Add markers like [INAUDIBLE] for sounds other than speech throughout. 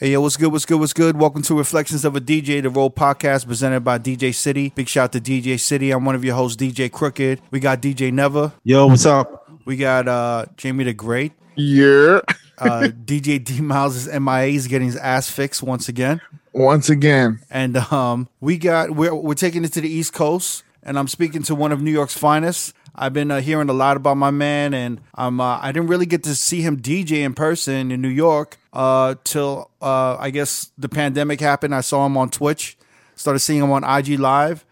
Hey, yo, what's good? What's good? What's good? Welcome to Reflections of a DJ, the Roll podcast presented by DJ City. Big shout to DJ City. I'm one of your hosts, DJ Crooked. We got DJ Never. Yo, what's up? We got uh Jamie the Great. Yeah. Uh, [LAUGHS] DJ D Miles is MIA. He's getting his ass fixed once again. Once again. And um, we got we're we're taking it to the East Coast, and I'm speaking to one of New York's finest. I've been uh, hearing a lot about my man, and I'm uh, I didn't really get to see him DJ in person in New York uh, till uh, I guess the pandemic happened. I saw him on Twitch, started seeing him on IG Live,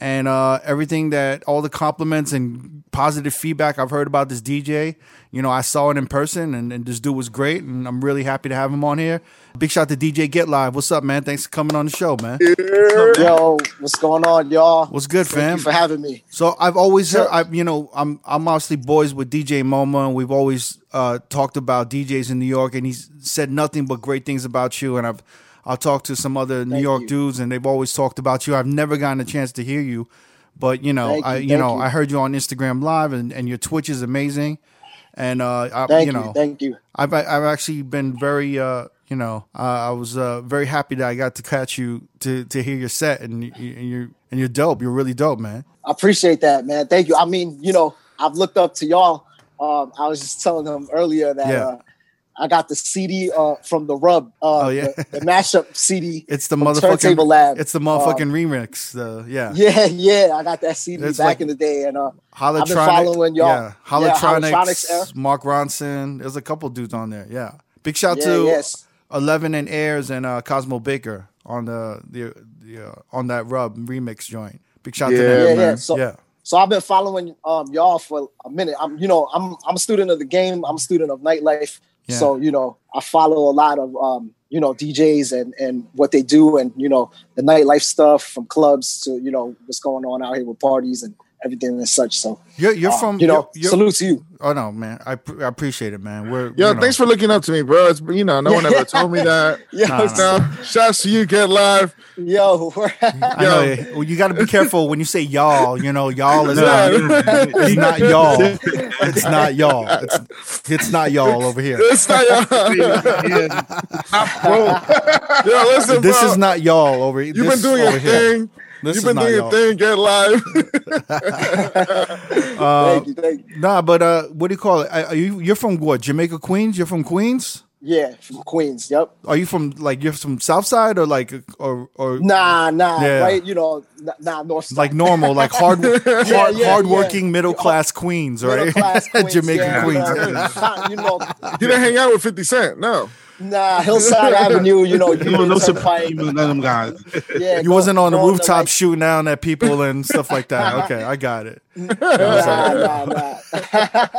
and uh, everything that all the compliments and positive feedback I've heard about this DJ. You know, I saw it in person, and, and this dude was great, and I'm really happy to have him on here. Big shout to DJ Get Live. What's up, man? Thanks for coming on the show, man. Yo, what's going on, y'all? What's good, Thank fam? you for having me. So I've always heard, I, you know, I'm I'm obviously boys with DJ MoMA, and we've always uh, talked about DJs in New York, and he's said nothing but great things about you. And I've I'll talk to some other New Thank York you. dudes, and they've always talked about you. I've never gotten a chance to hear you, but you know, you, I you thank know you. I heard you on Instagram Live, and, and your Twitch is amazing. And uh, I, Thank you you, know, thank you. I've I've actually been very uh you know uh, I was uh, very happy that I got to catch you to to hear your set and you, and you're and you're dope. You're really dope, man. I appreciate that, man. Thank you. I mean, you know, I've looked up to y'all. Um, I was just telling them earlier that Yeah. I got the CD uh, from the Rub. Uh, Oh, yeah. the, the mashup CD. It's the motherfucking Turntable Lab. It's the motherfucking remix. The yeah. [LAUGHS] Yeah, yeah, I got that CD It's back like- in the day, and uh, Holotronic. I've been following y'all. Yeah. Yeah, Hollertronix. Hollertronix. Mark Ronson. There's a couple dudes on there. Yeah. Big shout yeah, to yes, Eleven and Ayres and uh, Cosmo Baker on the the, the uh, on that Rub remix joint. Big shout to them. yeah, yeah. So, yeah. so I've been following um y'all for a minute. I'm, you know, I'm I'm a student of the game. I'm a student of nightlife. Yeah. So you know, I follow a lot of um you know DJs and and what they do, and you know the nightlife stuff from clubs to you know what's going on out here with parties and everything and such. So You're you're uh, from you know, you're, you're- salute to you. Oh no, man. I, I appreciate it, man. We're Yo, you know, thanks for looking up to me, bro. It's you know, no one ever told me [LAUGHS] that. Yo, Nah. Now, shouts to you, get live. yo, [LAUGHS] I know. Yo. You got to be careful when you say y'all. You know, y'all is not. It's [LAUGHS] not y'all. It's not y'all. It's, it's not y'all over here. It's not y'all. Yo, listen, This bro. is not y'all over here. You've been doing your thing. This You've been not doing y'all. your thing. Get live. Uh, thank you, thank you. nah, but uh, what do you call it? Are you you're from what? Jamaica, Queens. You're from Queens. Yeah, from Queens. Yep. Are you from like you're from South Side or like or or Nah, nah, Yeah. right? You know, n- nah, North Side. like normal, like [LAUGHS] hard, hard, Yeah, yeah, hardworking yeah. middle class Queens, right? Middle class [LAUGHS] Queens, Jamaican yeah, Queens. You know, you know, He didn't hang out with 50 Cent. No. Nah, Hillside [LAUGHS] Avenue. You know, you No, no Turnpike. Supreme, none of them guys. Yeah, You wasn't on the rooftop like- shooting down at people and stuff like that. Okay, I got it. [LAUGHS] Nah, nah, nah. [LAUGHS]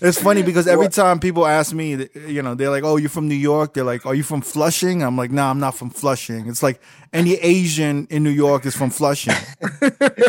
It's funny because every time people ask me, you know, they're like, "Oh, you're from New York." They're like, "Are you from Flushing?" I'm like, "No, I'm not from Flushing." It's like any Asian in New York is from Flushing.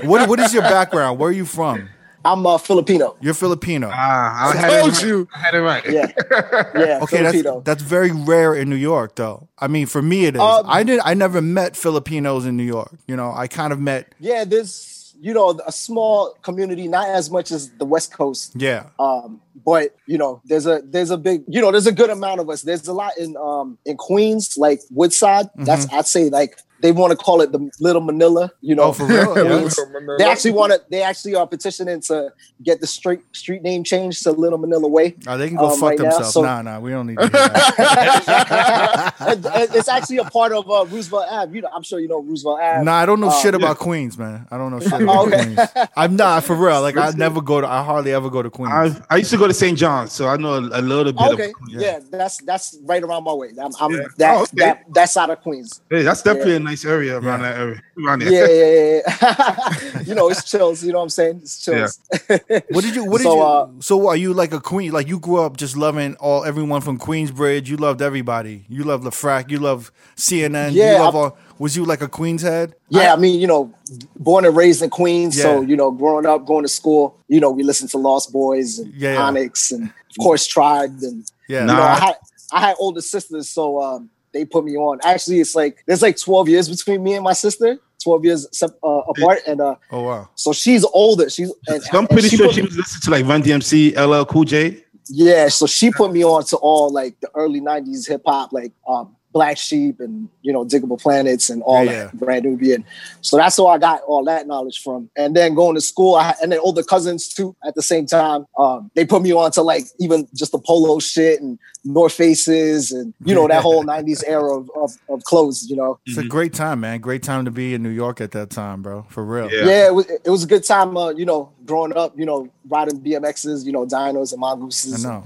what What is your background? Where are you from? I'm uh, Filipino. You're Filipino. Ah, I I had it told right. you. I had it right. Yeah, [LAUGHS] yeah, Okay, that's Filipino. that's very rare in New York, though. I mean, for me, it is. Um, I did. I never met Filipinos in New York. You know, I kind of met. yeah, there's you know a small community, not as much as the West Coast. Yeah, Um, but you know, there's a there's a big you know there's a good amount of us. There's a lot in um in Queens, like Woodside. That's Mm-hmm. I'd say like they want to call it the Little Manila. You know, Oh, for real? [LAUGHS] Yeah. They actually want to. They actually are petitioning to get the street street name changed to Little Manila Way. oh, they can go Um, fuck right now, themselves. so- nah, nah, we don't need to. That. [LAUGHS] [LAUGHS] And- and it's actually a part of uh, Roosevelt Ave. You know, I'm sure you know Roosevelt Ave. Nah, I don't know Uh, shit yeah. about Queens, man. I don't know shit about okay. Queens. I'm not for real. Like I never go to. I hardly ever go to Queens. I, I used to go to St. John's, so I know a, a little bit. Okay, Of, yeah. that's that's right around my way. I'm, I'm Yeah. that, Oh, okay. that that side of Queens. Hey, that's definitely a nice area around that area. Around there. Yeah, yeah, yeah. yeah. [LAUGHS] you know, it's chills. You know what I'm saying? It's chills. What did you? What did So, you? uh, so are you like a queen? Like you grew up just loving all everyone from Queensbridge. You loved everybody. You loved LaFrac. You loved CNN. Yeah, You love all, was you like a Queens head? Yeah, I, mean, you know, born and raised in Queens, so you know, growing up, going to school, you know, we listened to Lost Boyz and Yeah, yeah. Onyx, and of course Tribe, and Yeah. you know, I had I had older sisters, so um, they put me on. Actually, it's like there's like 12 years between me and my sister, 12 years uh, apart, and uh, Oh wow. so she's older. She's and, So I'm pretty she sure she was listening to like Run DMC, LL Cool J. Yeah, so she put me on to all like the early '90s hip hop, like um, Black Sheep and you know Diggable Planets and all Yeah, that Brand Nubian. So that's where I got all that knowledge from. And then going to school, I, and then older cousins too at the same time. Um, they put me on to like even just the polo shit and North Faces and you know that whole [LAUGHS] '90s era of, of, of clothes. You know, It's a great time, man. Great time to be in New York at that time, bro. For real. Yeah. yeah, it was it was a good time. Uh, you know, growing up, you know, riding BMXs, you know, Dynos and I mongooses. know.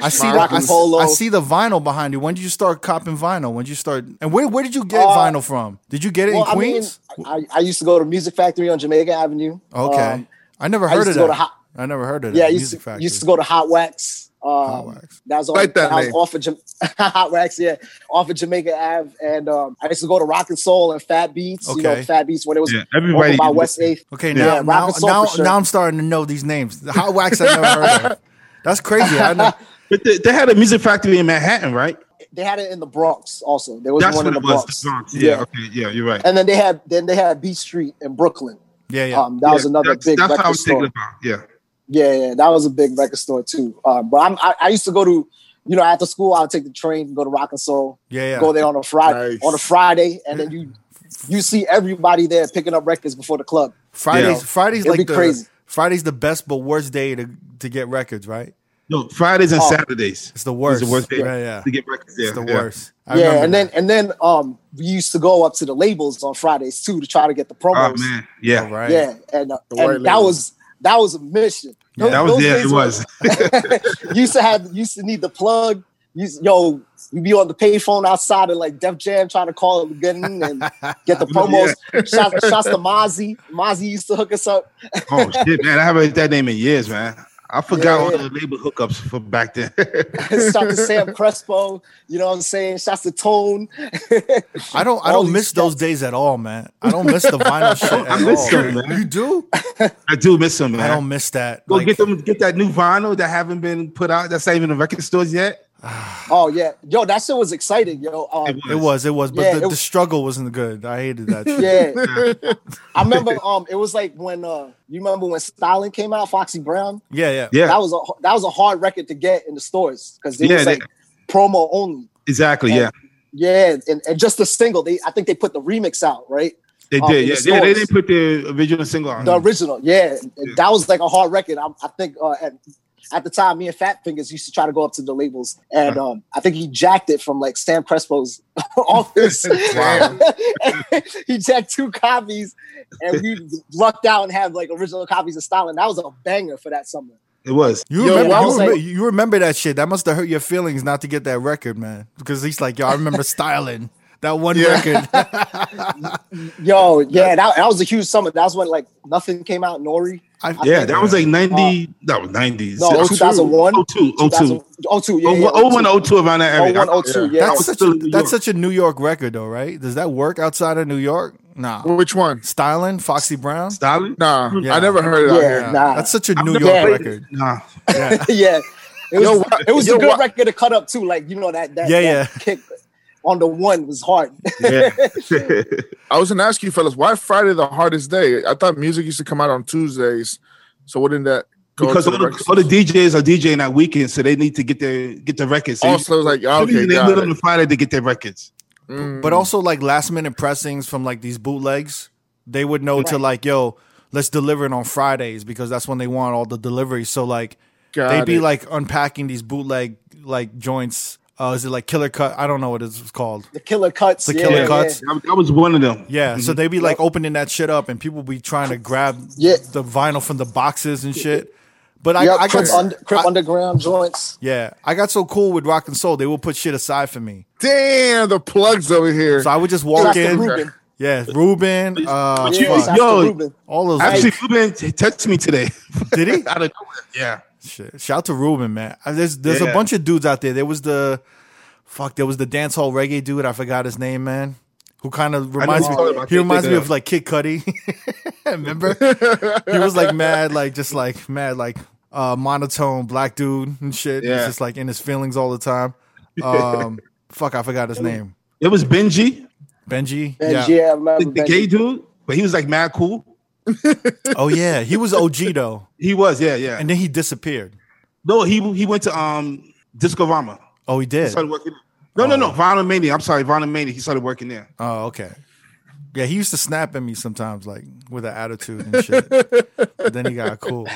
I see the, I, see- polo. I see the vinyl behind you. When did you start copping vinyl? When did you start? And where, where did you get Uh, vinyl from? Did you get it Well, in I mean, Queens? I, I used to go to Music Factory on Jamaica Avenue. okay. Um, I never I heard used of to go that. to Hot- I never heard of it. yeah, that. I used Music to, Factory. used to go to Hot Wax. Um, Hot Wax. That was on, Like that that was off of Jam- [LAUGHS] Hot Wax, yeah, off of Jamaica Ave. And um, I used to go to Rock and Soul and Fat Beats. You know, Okay. Fat Beats when it was Yeah, everybody. by West Eighth. Okay, Yeah. now Yeah, now Rock and Soul now, sure. now I'm starting to know these names. The Hot Wax I never heard of. [LAUGHS] That's crazy. I know. [LAUGHS] But they, they had a music factory in Manhattan, right? They had it in the Bronx also. There was That's one what in it the was. Bronx. The Bronx. Yeah, Okay. Yeah. You're right. And then they had then they had Beat Street in Brooklyn. Yeah, yeah. Um, that was another that's, big That's how I record was thinking store. about. Yeah. Yeah, yeah, that was a big record store too. Um, but I'm, I, I used to go to, you know, after school, I would take the train and go to Rock and Soul. yeah, yeah. Go there on a Friday, Nice. on a Friday, and then you you see everybody there picking up records before the club. Fridays, Yeah. Fridays It'd like be the crazy. Friday's the best but worst day to to get records, right? No, Fridays and Oh. Saturdays. It's the worst. It's the worst day Yeah, yeah. to get records there. It's the yeah. worst. I yeah, and then that. and then um, we used to go up to the labels on Fridays too to try to get the Oh promos. man. Yeah. right. Yeah, and, uh, The white and that was that was a mission. Yeah, That was Those yeah. It were- was. [LAUGHS] used to have used to need the plug. Used, yo, you be on the payphone outside of like Def Jam trying to call it get in and get the [LAUGHS] promos. Shots, shots to Mozzie. Mozzie used to hook us up. oh shit, man! I haven't heard that name in years, man. I forgot Yeah, all the label hookups from back then. [LAUGHS] Shots to Sam [LAUGHS] Crespo. You know what I'm saying? Shots to Tone. I don't I don't these miss those days at all, man. I don't miss the vinyl [LAUGHS] shit at I miss all. them, man. You do? I do miss them, man. I don't miss that. Go Like, get them, get that new vinyl that haven't been put out. That's not even in record stores yet. [SIGHS] Oh yeah, yo, that shit was exciting, yo. Um, it was, it was, but Yeah, the, it the struggle wasn't good. I hated that. Shit. [LAUGHS] yeah, I remember. Um, it was like when uh, you remember when Stylin' came out, Foxy Brown. Yeah, yeah. Yeah, That was a that was a hard record to get in the stores because it Yeah, was they- like promo only. exactly. And- Yeah, Yeah, and, and just the single. They I think they put the remix out, right? they um, did. in Yeah, the yeah. They stores. didn't put the original single on. The original. Yeah, Yeah. that was like a hard record. I, I think uh, at at the time, me and Fat Fingers used to try to go up to the labels, and um, I think he jacked it from like Sam Crespo's [LAUGHS] office. [LAUGHS] [LAUGHS] He jacked two copies, and we lucked out and had like original copies of Stylin'. That was a banger for that summer. It was. You Yo, remember, I you, was remember like- you remember that shit. That must have hurt your feelings not to get that record, man. Because he's like, yo, I remember styling that one Yeah. record. Yo, yeah, that, that was a huge summer. That was when like nothing came out. Nori. I, Yeah, that was like ninety. Uh, that was nineties. No, Oh, 2001. 02, 02. 02, yeah, yeah, Oh, 01, 02 around that area. 01, 02, yeah. that's such a New that's York. such a New York record though, right? Does that work outside of New York? Nah. Which one? Styling, Foxy Brown. Stylin'? Nah, Yeah. I never heard it out Yeah. here. Yeah. Nah. That's such a I've New York played it. record. Nah. Yeah. [LAUGHS] yeah. It was, Yo, it was yo, a good wha- record to cut up too. Like, you know, that, that, Yeah, that yeah. kick on the one was hard. Yeah. [LAUGHS] I was gonna ask you fellas, why Friday the hardest day? I thought music used to come out on Tuesdays. So wouldn't that go because all the the, all the? DJs are DJing that weekend, so they need to get their get their records. So you- also it was like so okay, they got do it it. on the Friday to get their records. Mm. But also like last minute pressings from like these bootlegs, they would know to like, yo, let's deliver it on Fridays because that's when they want all the deliveries. So like Got they'd be it. like unpacking these bootleg like joints. Uh, is it like Killer Cut? I don't know what it's called. The killer cuts. The yeah, killer yeah. cuts. That, that was one of them. Yeah, so they'd be like opening that shit up, and people be trying to grab Yeah. the vinyl from the boxes and shit. But I, Yep, I Crip, got under, Crip I- Underground joints. yeah, I got so cool with rock and soul. They would put shit aside for me, damn the plugs over here. so I would just walk in. Ruben. Yeah, Ruben. Uh, you- fuck, Shots to yo, Ruben. all those. Actually, like, Ruben t- texted me today. did he? [LAUGHS] Out of nowhere. Yeah. Shit. Shout out to Ruben, man. There's there's a bunch of dudes out there. There was the fuck. There was the dance hall reggae dude. I forgot his name, man. Who kind of reminds me. who you're talking about. He reminds me of like Kid Cudi. [LAUGHS] Remember? he was like mad, like just like mad, like uh monotone black dude and shit. He's Yeah. just like in his feelings all the time. [LAUGHS] Um, fuck, I forgot his name. It was Benji, Benji. And Yeah. yeah, I remember the, the gay dude, but he was like mad cool. Oh yeah, he was OG though, He was, yeah, yeah. and then he disappeared. no, he he went to um Disco Rama. Oh, he did. Started working. No, no, no. Vinyl Mania. I'm sorry, Vinyl Mania. He started working there. Oh, okay. Yeah, he used to snap at me sometimes, like with an attitude and shit. [LAUGHS] but then he got cool.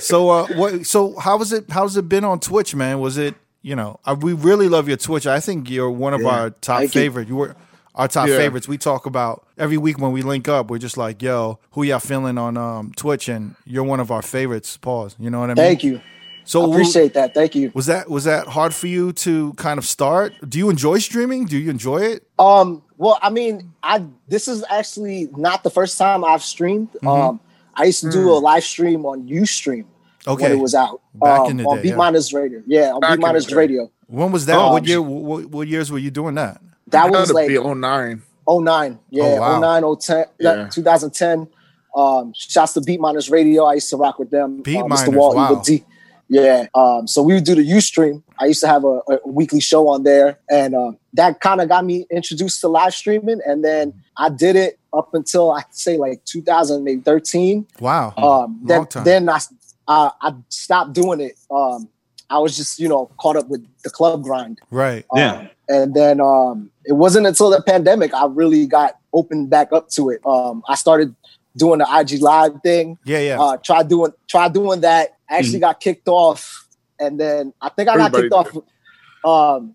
So, uh, what? So, how was it? How's it been on Twitch, man? Was it? You know, uh, we really love your Twitch. I think you're one of Yeah. our top Thank favorite. You were our top Yeah. favorites. We talk about every week when we link up. We're just like, yo, who y'all feeling on um, Twitch? And you're one of our favorites. Pause. You know what I mean? Thank you. So, I appreciate that. Thank you. was that was that hard for you to kind of start? Do you enjoy streaming? Do you enjoy it? Um, well, I mean, I this is actually not the first time I've streamed. Mm-hmm. Um, I used to do a live stream on UStream. Okay. when it was out. Back um, in the on day, Beat yeah. Miners Radio. Yeah, on Back in Beat the Radio. When was that? Um, what year? What, what years were you doing that? That Had was like be 09. 09. Yeah, Oh, wow. 09, 010, Yeah. 2010. Um, shouts to Beat Minerz Radio. I used to rock with them. Beat uh, Miners, Mr. Walton, wow. with D. Yeah. Um, so we would do the Ustream. I used to have a, a weekly show on there, and uh, that kind of got me introduced to live streaming. And then I did it up until I say like 2013. Wow. Um, Long then time. then I, I I stopped doing it. Um, I was just you know caught up with the club grind. right. Yeah. Um, and then um, it wasn't until the pandemic I really got opened back up to it. Um, I started doing the IG live thing. Yeah, yeah. Uh, tried doing tried doing that. Actually got kicked off, and then I think I got Everybody kicked off. Um,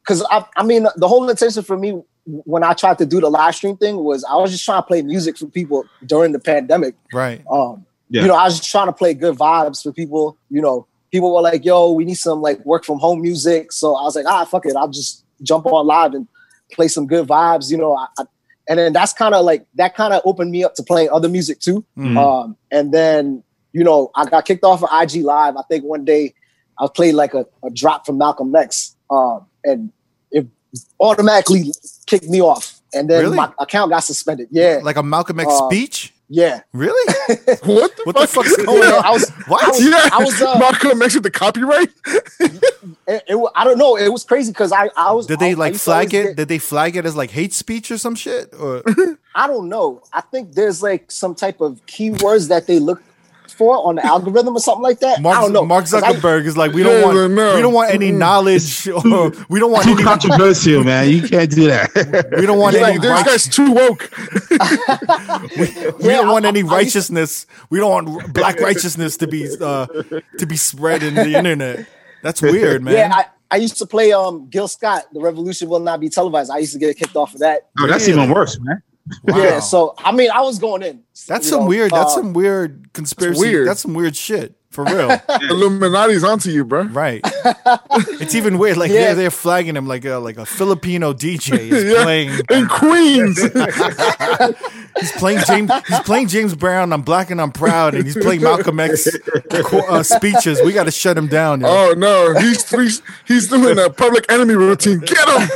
because I, I mean, the whole intention for me when I tried to do the live stream thing was I was just trying to play music for people during the pandemic. right. Um, Yeah. you know, I was just trying to play good vibes for people. You know, people were like, "Yo, we need some like work from home music." So I was like, "Ah, fuck it, I'll just jump on live and play some good vibes." You know, I, I, and then that's kind of like that kind of opened me up to playing other music too. Mhm. Um, and then you know, I got kicked off of IG Live. I think one day I played like a, a drop from Malcolm X, um, and it automatically kicked me off. And then Really? my account got suspended. Yeah, Like a Malcolm X Uh, speech? yeah. Really? [LAUGHS] What the, What the fuck? fuck's going Yeah, on? I was, What? I was, yeah, I was, uh, Malcolm X with the copyright. it, it, I don't know. It was crazy because I, I was. Did they I- I like used to always flag it? get- Did they flag it as like hate speech or some shit? Or [LAUGHS] I don't know. I think there's like some type of keywords that they look for on the algorithm or something like that. Mark, I don't know. Mark 'Cause I- Zuckerberg is like, we don't want, no. we don't want any knowledge, or we don't want Too any, controversial, man. You can't do that. [LAUGHS] we don't want Yeah, any, This right- guy's too woke. [LAUGHS] we Yeah, don't want I- any I- I righteousness. we don't want black righteousness to be uh, to be spread in the internet. That's weird, man. yeah, I, I used to play um Gil Scott. The revolution will not be televised. I used to get kicked off of that. Oh, that's Really? even worse, man. Wow. Yeah. So I mean, I was going in. That's some know, weird. That's uh, some weird conspiracy. weird. That's some weird shit for real. [LAUGHS] Illuminati's onto you, bro. right. [LAUGHS] It's even weird. Like Yeah. they're they're flagging him like a like a Filipino DJ is [LAUGHS] Yeah. playing. In Queens. He's playing James. He's playing James Brown. I'm black and I'm proud, and he's playing Malcolm X co- uh, speeches. We got to shut him down. Yo. oh no, he's he's, he's doing a public enemy routine. Get him.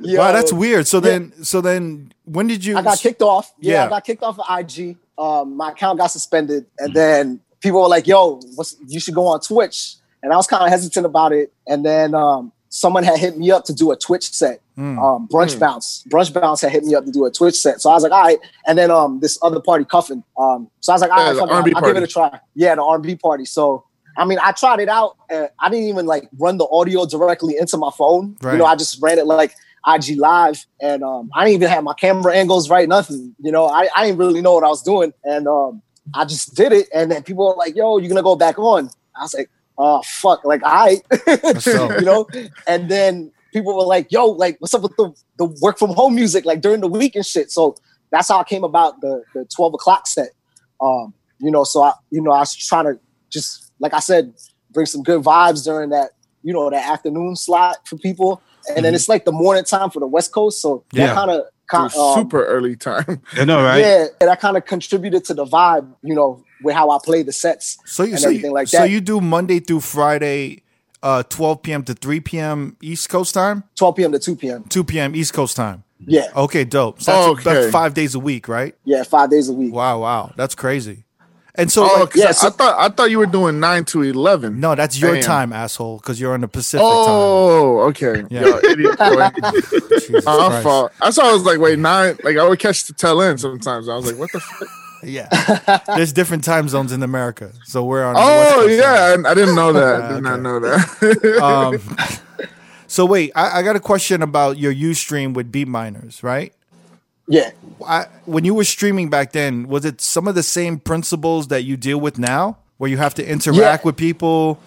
Wow, that's weird. So then, so then, when did you? I got kicked off. Yeah, Yeah. I got kicked off of IG. Um, my account got suspended, and then people were like, "Yo, what's, you should go on Twitch." And I was kind of hesitant about it. And then um, someone had hit me up to do a Twitch set. Hmm. Um, Brunch Bounce, Brunch Bounce had hit me up to do a Twitch set. So I was like, "All right." And then um, this other party, Cuffin. Um, so I was like, "All Yeah, right, the fuck it, R&B I'll, I'll give it a try." Yeah, the R&B party. So I mean, I tried it out. I didn't even like run the audio directly into my phone. Right. You know, I just ran it like IG live, and um, I didn't even have my camera angles right. Nothing. You know, I, I didn't really know what I was doing, and um, I just did it. And then people were like, "Yo, you're gonna go back on?" I was like, "Oh fuck!" Like I, [LAUGHS] So- you know. And then people were like, "Yo, like what's up with the the work from home music like during the week and shit?" So that's how I came about the the twelve o'clock set. Um, you know, so I, you know, I was trying to just like I said, bring some good vibes during that, you know, that afternoon slot for people. And then it's like the morning time for the West Coast, so Yeah. that kind of It was super early time. I know, right? yeah, and I kind of contributed to the vibe, you know, with how I play the sets. So you and so, everything you, like so you do Monday through Friday, uh, 12 p.m. to 3 p.m. East Coast time, 12 p.m. to 2 p.m. 2 p.m. East Coast time. Yeah, Okay, dope. So that's, Okay. that's five days a week, right? yeah, five days a week. Wow, wow, that's crazy. And so, Oh, like, 'cause yeah, I, so- I thought I thought you were doing nine to eleven. no, that's your Damn. time, asshole, because you're on the Pacific Oh, okay. Yeah. Yo, idiot [LAUGHS] Jesus My Christ. fault. I saw. I was like, wait, nine. Like I would catch the tail end sometimes. I was like, what the? Fuck? [LAUGHS] Yeah, there's different time zones in America, so we're on. Oh yeah, I, I didn't know that. [LAUGHS] I Did not know that. um, So wait, I, I got a question about your UStream with Beat Minerz, right? Yeah. I, when you were streaming back then, was it some of the same principles that you deal with now, where you have to interact with people,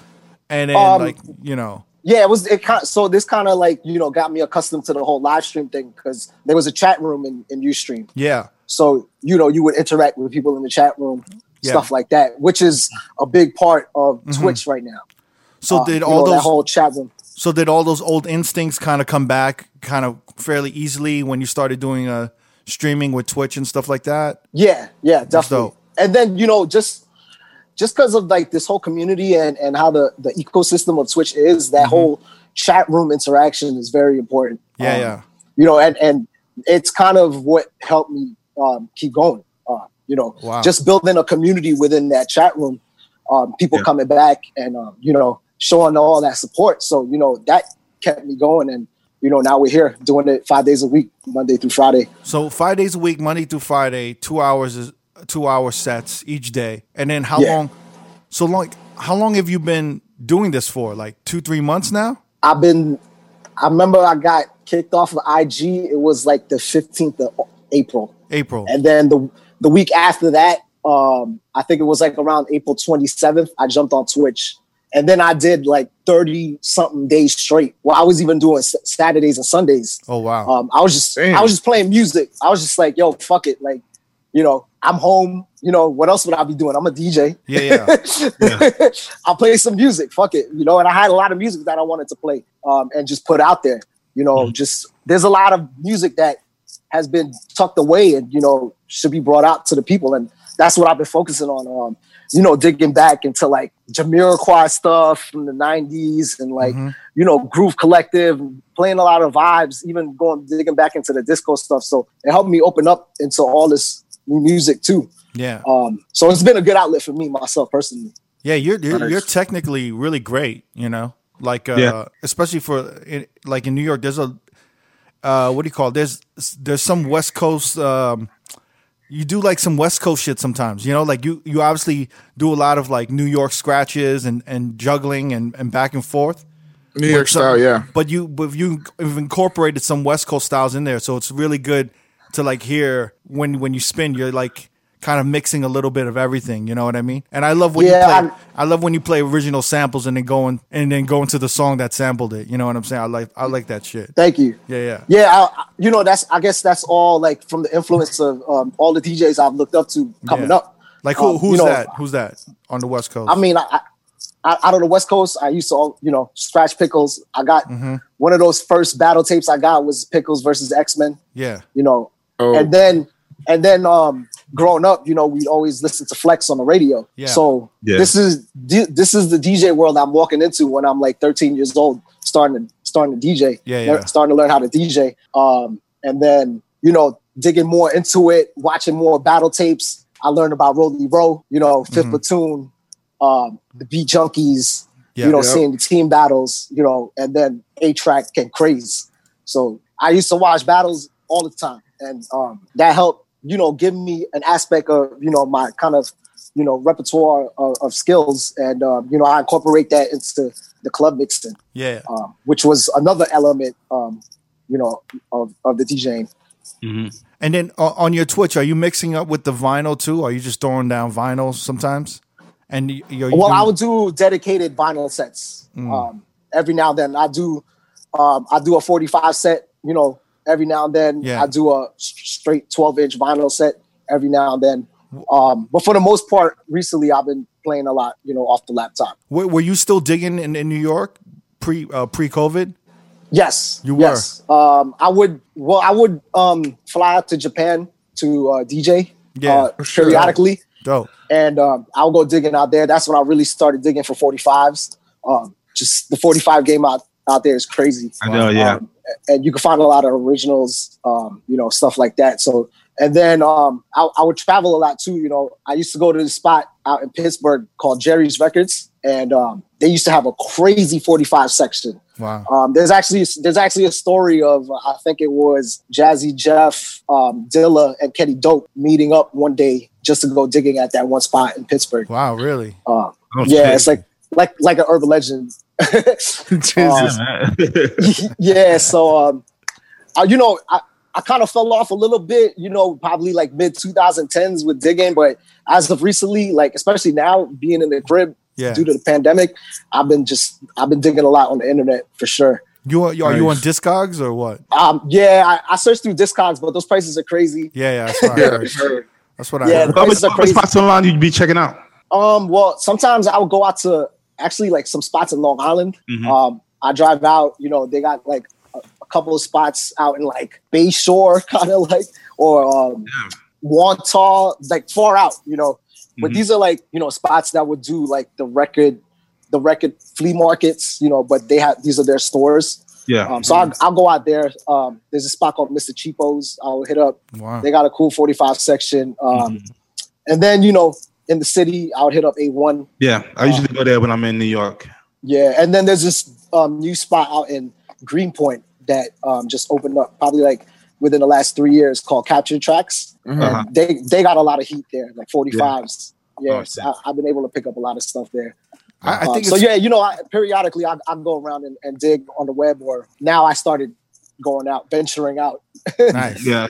and then Um, like you know, Yeah, it was it kind so this kind of like, you know, got me accustomed to the whole live stream thing because there was a chat room in, in Ustream. yeah, So, you know, you would interact with people in the chat room, Yeah. stuff like that, which is a big part of Mhm. Twitch right now. So Uh, did all know, those whole chat room. so did all those old instincts kind of come back kind of fairly easily when you started doing uh streaming with Twitch and stuff like that? Yeah, yeah, definitely. And then you know, just just because of like this whole community and and how the the ecosystem of Twitch is, that whole chat room interaction is very important. Mm-hmm. Yeah, Um, yeah. You know, and and it's kind of what helped me um, keep going. Uh, you know, Wow. just building a community within that chat room, um, people Yeah. coming back and um, you know showing all that support. So you know that kept me going, and you know now we're here doing it five days a week, Monday through Friday. So five days a week, Monday through Friday, two hours is two hour sets each day. And then how Yeah. long so long how long have you been doing this for? Like two, three months now? I've been. I remember I got kicked off of IG. It was like the fifteenth of April, April. and then the the week after that, um, I think it was like around April twenty seventh. I jumped on Twitch, and then I did like thirty something days straight. Well, I was even doing S- Saturdays and Sundays. oh wow. Um, I was just Damn. I was just playing music. I was just like, yo, fuck it, like. You know, I'm home. You know, what else would I be doing? I'm a DJ. Yeah, Yeah. [LAUGHS] I'll play some music. Fuck it. You know, and I had a lot of music that I wanted to play um, and just put out there. You know, just there's a lot of music that has been tucked away and, you know, should be brought out to the people. And that's what I've been focusing on. Um, you know, digging back into like Jamiroquai stuff from the 90s and like, Mhm. you know, Groove Collective, playing a lot of vibes, even going digging back into the disco stuff. So it helped me open up into all this new music too. Yeah. Um, so it's been a good outlet for me myself personally. Yeah, you're you're, Nice. you're technically really great, you know. Like uh Yeah. especially for in, like in New York there's a uh what do you call it? There's there's some West Coast um you do like some West Coast shit sometimes, you know, like you you obviously do a lot of like New York scratches and and juggling and and back and forth. New York some- style, yeah. But you but you have incorporated some West Coast styles in there, so it's really good to like hear when when you spin, you're like kind of mixing a little bit of everything. You know what I mean? And I love when Yeah, you play. I'm- I love when you play original samples and then going and then go into the song that sampled it. You know what I'm saying? I like I like that shit. Thank you. Yeah, yeah, Yeah, I, I- you know that's I guess that's all like from the influence of um, all the DJs I've looked up to coming Yeah. up. Like who Um, who's you know, that? Who's that on the West Coast? I mean, I, I, I, out of the West Coast, I used to all you know Skratch Piklz. I got Mhm. one of those first battle tapes I got was Piklz versus X Men. yeah, You know, Oh, and then and then um growing up, you know, we always listen to Flex on the radio. Yeah. So Yeah. this is this is the DJ world I'm walking into when I'm like 13 years old, starting to starting to DJ. Yeah, lear- yeah. starting to learn how to DJ. Um, and then you know, digging more into it, watching more battle tapes. I learned about Roli Rho, you know, 5th Mhm. Platoon, um, the Beat Junkies, yeah, you know, Yeah. seeing the team battles, you know, and then A-Trak and Craze. So I used to watch battles all the time, and um, that helped, you know, give me an aspect of, you know, my kind of, you know, repertoire of, of skills, and um, you know, I incorporate that into the club mixing, yeah. um, which was another element, um, you know, of, of the DJing. Mhm. And then uh, on your Twitch, are you mixing up with the vinyl too? Are you just throwing down vinyl sometimes? And y- you're Well, you- I would do dedicated vinyl sets Mm. um, every now and then. I do, um, I do a forty-five set. You know, every now and then. Yeah. I do a straight twelve-inch vinyl set every now and then. Um, but for the most part, recently I've been playing a lot. You know, off the laptop. were, were you still digging in, in New York pre uh, pre COVID? Yes, You yes. Um, I would. Well, I would um, fly out to Japan to uh, DJ Yeah, uh, periodically. Dope. and um, I'll go digging out there. That's when I really started digging for 45s. Um, just the 45 game out out there is crazy. I know, yeah. Um, and you can find a lot of originals, um, you know, stuff like that. So, and then um, I, I would travel a lot too. You know, I used to go to this spot out in Pittsburgh called Jerry's Records, and um, they used to have a crazy 45 section. Wow. Um, there's actually there's actually a story of uh, I think it was Jazzy Jeff, um, Dilla, and Kenny Dope meeting up one day just to go digging at that one spot in Pittsburgh. Wow. Really? Uh, yeah, shit. it's like like like an urban legend. [LAUGHS] Jesus. Yeah, [LAUGHS] yeah, so um, uh, you know, I, I kind of fell off a little bit, you know, probably like mid 2010s with digging, but as of recently, like especially now being in the crib Yeah. due to the pandemic, I've been just I've been digging a lot on the internet for sure. You are you, are you on Discogs or what? Um, yeah, I, I searched through Discogs, but those prices are crazy. Yeah, yeah, that's what I heard. That's what I Yeah, heard. What Prices what spots online you'd be checking out? Um, well, sometimes I would go out to actually like some spots in Long Island. Mhm. Um, I drive out, you know, they got like a, a couple of spots out in like Bayshore, [LAUGHS] kind of like, or um, Wantagh, like far out, you know. But Mhm. these are like, you know, spots that would do like the record, the record flea markets, you know. But they have these are their stores. Yeah. Um, so I'll, I'll go out there. Um, there's a spot called Mr. Cheapos. I'll hit up. Wow. They got a cool 45 section. Um, And then, you know, in the city, I would hit up A1. yeah. I usually go there when I'm in New York. Yeah. And then there's this um, new spot out in Greenpoint that um, just opened up probably like within the last three years called Capture Tracks. Mhm. Uh-huh. They they got a lot of heat there, like 45s. Yeah. Oh, so I, I've been able to pick up a lot of stuff there. I, I Um, think so yeah, you know, I, periodically I, I go around and, and dig on the web, or now I started going out, venturing out. [LAUGHS] nice. Yeah.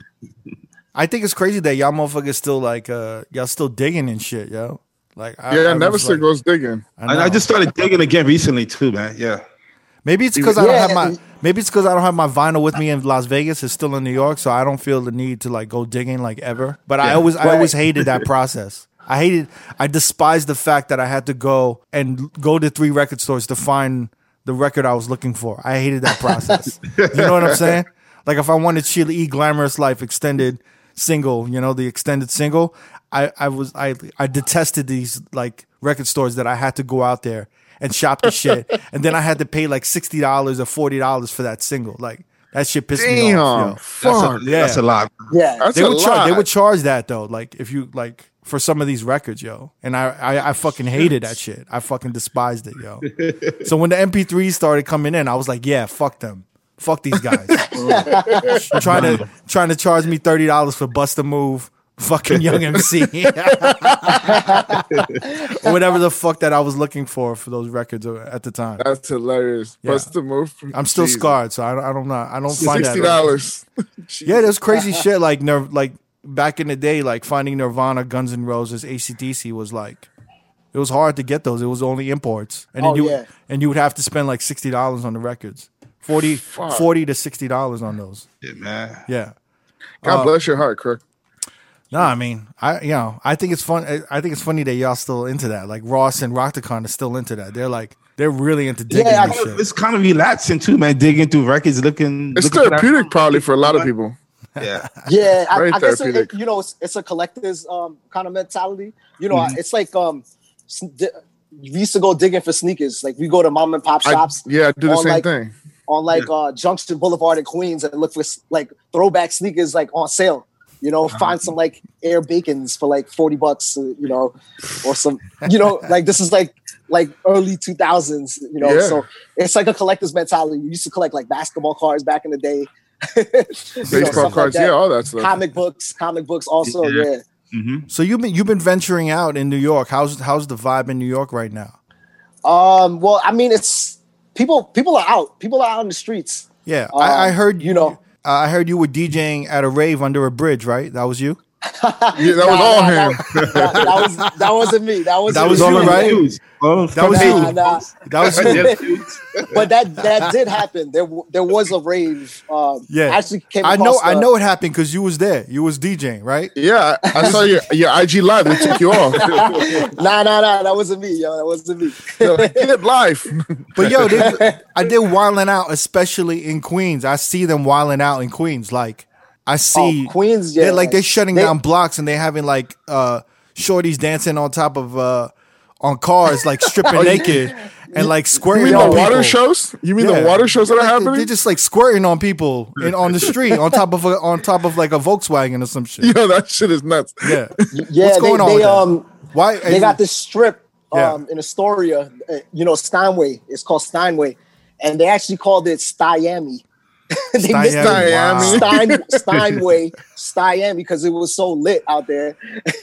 I think it's crazy that y'all motherfuckers still like uh y'all still digging and shit, yo. Like I, Yeah, I never was stick like- goes digging. I, I just started digging again recently too, man. Yeah. maybe it's because I don't have my maybe it's because I don't have my vinyl with me in Las Vegas. It's still in New York, so I don't feel the need to like go digging like ever. But I always I always hated that process. I hated I despised the fact that I had to go and go to three record stores to find the record I was looking for. I hated that process. you know what I'm saying? [LAUGHS] Like if I wanted Sheila E. Glamorous Life extended single, you know, the extended single, I, I was I I detested these like record stores that I had to go out there and shop the shit. [LAUGHS] and then I had to pay like sixty dollars or forty dollars for that single. Like that shit pissed me off. Yo. That's Fuck. a, Yeah. that's a lot. Yeah. That's They a would charge they would charge that though, like if you like for some of these records, yo. And I, I, I fucking hated that shit. I fucking despised it, yo. [LAUGHS] so when the MP3s started coming in, I was like, yeah, fuck them. Fuck these guys. [LAUGHS] trying to trying to charge me thirty dollars for Bust a Move, fucking Young MC, or [LAUGHS] whatever the fuck that I was looking for for those records at the time. That's hilarious. Yeah. Bust the move. I'm still Jesus. scarred, so I don't, I don't know. I don't find Sixty that. dollars. [LAUGHS] Yeah, there's crazy shit like Nir- like back in the day, like finding Nirvana, Guns N' Roses, ACDC was like it was hard to get those. It was only imports, and then Oh, you yeah. and you would have to spend like sixty dollars on the records, 40, Fuck. 40 to sixty dollars on those. Yeah, man. Yeah. God Uh, bless your heart, Kirk. No, I mean, I you know, I think it's fun. I- I think it's funny that y'all still into that. Like Ross and Rockticon are still into that. They're like they're really into digging Yeah, I this shit. It's kind of relaxing too, man. Digging through records, looking. It's looking for that- therapeutic, probably for a lot of people. Yeah. [LAUGHS] Yeah, I, I guess it, you know it's, it's a collector's um, kind of mentality. You know, Mm-hmm. it's like um, we used to go digging for sneakers. Like we go to mom and pop I, shops yeah, I do the on, same like- thing. On like uh, Junction Boulevard in Queens and look for like throwback sneakers like on sale. You know, Uh-huh. find some like Air Bakins for like forty bucks. uh, You know, or some. You know, [LAUGHS] like this is like like early two thousands. You know, Yeah. so it's like a collector's mentality. We used to collect like basketball cards back in the day. [LAUGHS] You know, Baseball like cards, yeah, all that stuff. comic books, comic books also, Yeah. yeah. hmm So you've been you've been venturing out in New York. How's how's the vibe in New York right now? Um, well, I mean, it's people. People are out. People are out in the streets. Yeah, I, I Um, heard you know. I heard you were DJing at a rave under a bridge, right? That was you. Yeah, that was Nah, all nah, him. That, that- that was that wasn't me. That was That was me. all right. Oh, That was Nah, you. nah. That was you. [LAUGHS] But that that did happen. There there was a rave. Um, Yeah, I actually came. I know. across I know it happened because you was there. You was DJing, right? Yeah, I I saw your, your IG live. They took you off. [LAUGHS] Nah, nah, nah. That wasn't me, yo. That wasn't me. They're Get it live. [LAUGHS] But yo, they, I did wilding out, especially in Queens. I see them wilding out in Queens. Like I see Oh, Queens, yeah. They're like they're shutting They- down blocks and they're having like uh shorties dancing on top of uh on cars, like stripping [LAUGHS] naked and like You squirting mean the on water people. shows? You mean Yeah. the water shows that are happening? They're just like squirting on people in, on the street on top of a, on top of like a Volkswagen or some shit. [LAUGHS] Yo, that shit is nuts. Yeah. [LAUGHS] yeah, What's they, going on they with that? um Why they got this strip Yeah. um in Astoria, uh, you know, Steinway. It's called Steinway, and they actually called it Stiami. [LAUGHS] they missed it. Stiami, wow. Stein, [LAUGHS] Steinway, Stiami, because it was so lit out there.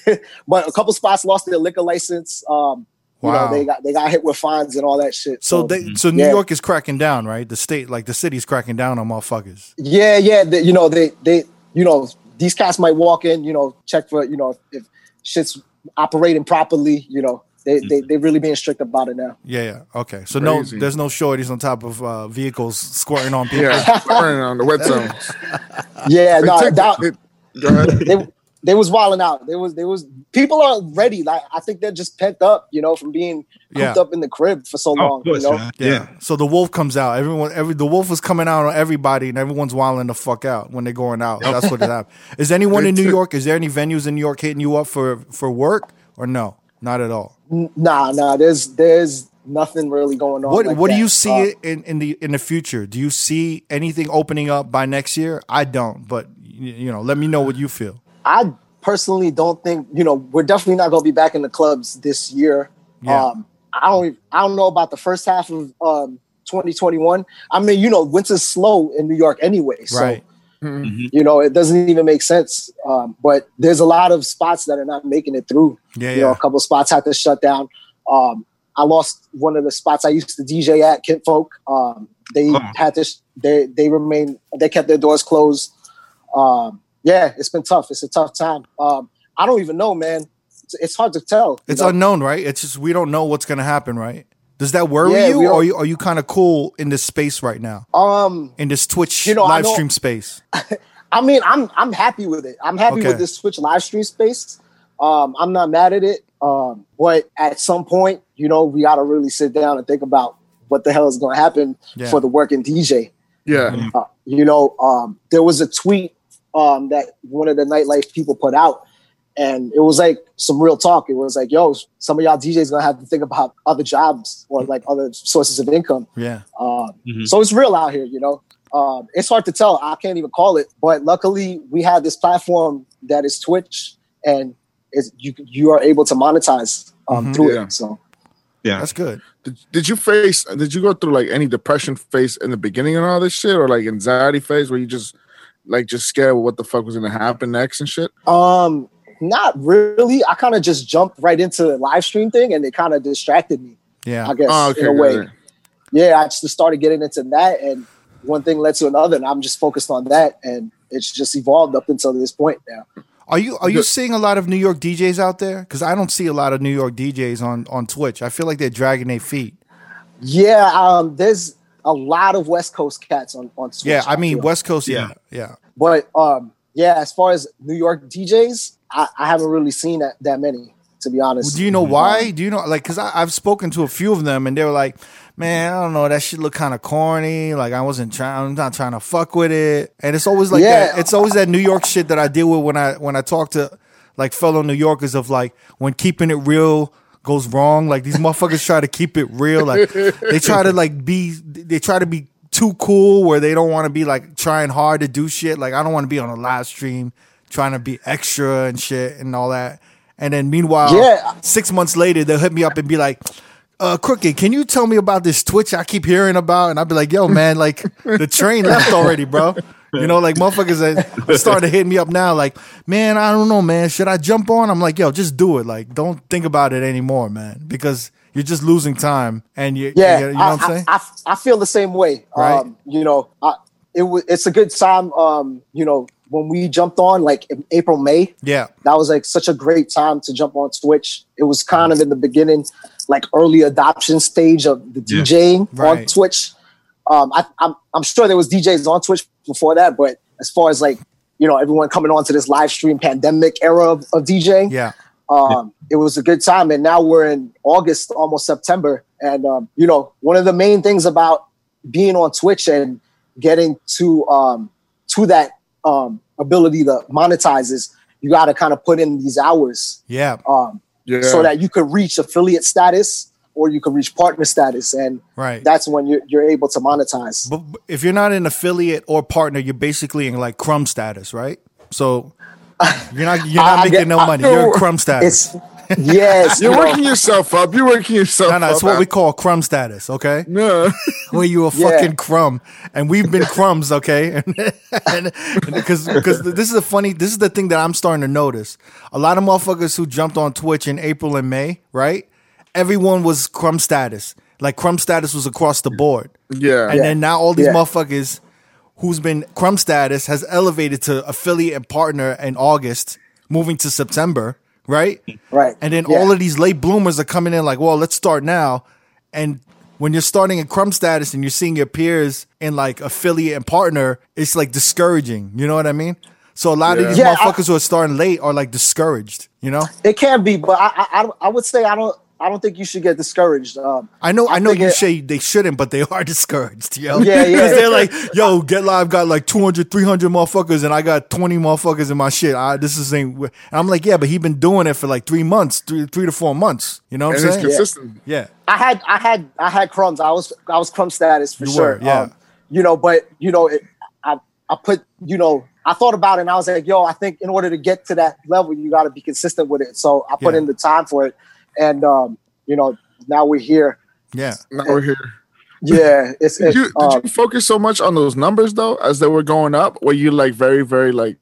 [LAUGHS] but a couple spots lost their liquor license. Um, You Wow. know, they got they got hit with fines and all that shit. So they, so New yeah. York is cracking down, right? The state, like the city's cracking down on motherfuckers. Yeah, yeah. They, you know, they they you know these cats might walk in, you know, check for you know if shit's operating properly. You know, they they they really being strict about it now. Yeah, yeah. Okay. So Crazy. no, there's no shorties on top of uh, vehicles squirting on people. Yeah, burning on the wet [LAUGHS] zone. Yeah, no, Take that, it- they they was wilding out. They was they was people are ready. Like I think they're just pent up, you know, from being cooped Yeah. up in the crib for so Oh, long. of course, you know, man. Yeah. Yeah. So the wolf comes out. Everyone, every the wolf is coming out on everybody, and everyone's wilding the fuck out when they're going out. That's what it happened. Is anyone in New York? Is there any venues in New York hitting you up for for work or no? Not at all. Nah, nah. There's there's nothing really going on. What like What do you see Uh, in, in the in the future? Do you see anything opening up by next year? I don't, but you know, let me know what you feel. I personally don't think you know we're definitely not going to be back in the clubs this year. Yeah. Um, I don't I don't know about the first half of um, 2021. I mean, you know, winter's slow in New York anyway, so Right. You know it doesn't even make sense. Um, but there's a lot of spots that are not making it through. Yeah, you know, a couple spots had to shut down. Um, I lost one of the spots I used to DJ at, Kinfolk. Um, they Oh. had to, sh- they they remain, they kept their doors closed. Um, yeah, it's been tough. It's a tough time. Um, I don't even know, man. It's, it's hard to tell. It's know? unknown, right? It's just we don't know what's gonna happen, right? Does that worry Yeah, you, we or are you, are you kind of cool in this space right now, um, in this Twitch You know, live stream space? [LAUGHS] I mean, I'm I'm happy with it. I'm happy Okay. with this Twitch live stream space. Um, I'm not mad at it. Um, but at some point, you know, we got to really sit down and think about what the hell is going to happen Yeah. for the working DJ. Yeah, Uh, you know, um, there was a tweet um, that one of the nightlife people put out, and it was like some real talk. It was like, "Yo, some of y'all DJs gonna have to think about other jobs or like other sources of income." Yeah, Um, Mhm. So it's real out here, you know. Um, it's hard to tell. I can't even call it, but luckily we have this platform that is Twitch, and it's, you you are able to monetize um, Mhm. through Yeah. it. So Yeah. that's good. did, did you face? Did you go through like any depression phase in the beginning and all this shit, or like anxiety phase where you just like just scared of what the fuck was gonna happen next and shit? Um, not really. I kind of just jumped right into the live stream thing, and it kind of distracted me. Yeah, I guess Oh, okay, in a way. it. Yeah, I just started getting into that, and one thing led to another, and I'm just focused on that, and it's just evolved up until this point now. Are you are you seeing a lot of New York DJs out there? Because I don't see a lot of New York DJs on on Twitch. I feel like they're dragging their feet. Yeah, um, there's a lot of West Coast cats on on Twitch. Yeah, I mean feel. West Coast. Yeah, Yeah. yeah. but um, yeah, as far as New York DJs, I, I haven't really seen that that many, to be honest. Do you know why? Do you know like because I've spoken to a few of them and they were like, man, I don't know, that shit look kind of corny. Like I wasn't trying, I'm not trying to fuck with it. And it's always like Yeah. that. It's always that New York shit that I deal with when I when I talk to like fellow New Yorkers of like when keeping it real goes wrong. Like these motherfuckers try to keep it real. Like they try to like be they try to be too cool where they don't want to be like trying hard to do shit. Like I don't want to be on a live stream trying to be extra and shit and all that. And then meanwhile, Yeah. six months later, they'll hit me up and be like, uh, Crooked, can you tell me about this Twitch I keep hearing about? And I'll be like, yo, man, like the train left already, bro. You know, like motherfuckers are [LAUGHS] starting to hit me up now, like, man, I don't know, man. Should I jump on? I'm like, yo, just do it. Like, don't think about it anymore, man, because you're just losing time. And you, Yeah, you, you know I, what I'm saying? I, I, I feel the same way. Right. Um, you know, I, it was it's a good time. Um, you know, when we jumped on like in April, May, yeah, that was like such a great time to jump on Twitch. It was kind of in the beginning, like early adoption stage of the Yeah. DJing on Twitch. Um, I, I'm I'm sure there was DJs on Twitch before that, but as far as like you know everyone coming on to this live stream pandemic era of, of DJing, yeah, um, it was a good time. And now we're in August, almost September. And, um, you know, one of the main things about being on Twitch and getting to, um, to that, um, ability to monetize is you got to kind of put in these hours, yeah, um, Yeah, so that you could reach affiliate status or you could reach partner status. And right. that's when you're, you're able to monetize. But but if you're not an affiliate or partner, you're basically in like crumb status, right? So you're not you're not I- [LAUGHS] I making get- no I- money. You're in crumb [LAUGHS] status. Yes, [LAUGHS] you're you know, working yourself up. You're working yourself No, no, up. it's what we call crumb status, okay? No. Where you a Yeah. fucking crumb, and we've been crumbs, okay? And because because this is a funny, this is the thing that I'm starting to notice. A lot of motherfuckers who jumped on Twitch in April and May, right? Everyone was crumb status. Like crumb status was across the board. Yeah. And then now all these Yeah. motherfuckers who's been crumb status has elevated to affiliate and partner in August, moving to September, right? Right. And then Yeah. all of these late bloomers are coming in like, well, let's start now. And when you're starting in crumb status and you're seeing your peers in like affiliate and partner, it's like discouraging. You know what I mean? So a lot of these Yeah, I- motherfuckers who are starting late are like discouraged, you know? It can be, but I, I, I- I would say I don't, I don't think you should get discouraged. Um, I know, I, know you it- say they shouldn't, but they are [LAUGHS] discouraged, yo. Yeah, yeah. [LAUGHS] 'Cause they're like, yo, Get Live got like 200, 300 motherfuckers, and I got 20 motherfuckers in my shit. I, this is ain't. And I'm like, yeah, but he been doing it for like three months, three, three to four months. You know what and I'm it's saying? consistent. Yeah. I had, I had, I had crumbs. I was, I was crumb status for You sure. Um, were, yeah. you know, but you know, it, I, I put, you know, I thought about it and I was like, yo, I think in order to get to that level, you got to be consistent with it. So I put Yeah. in the time for it, and um, you know, now we're here. Yeah. Now we're here. Yeah, [LAUGHS] it's. Did it, you, did um, you focus so much on those numbers though, as they were going up? Were you like very, very like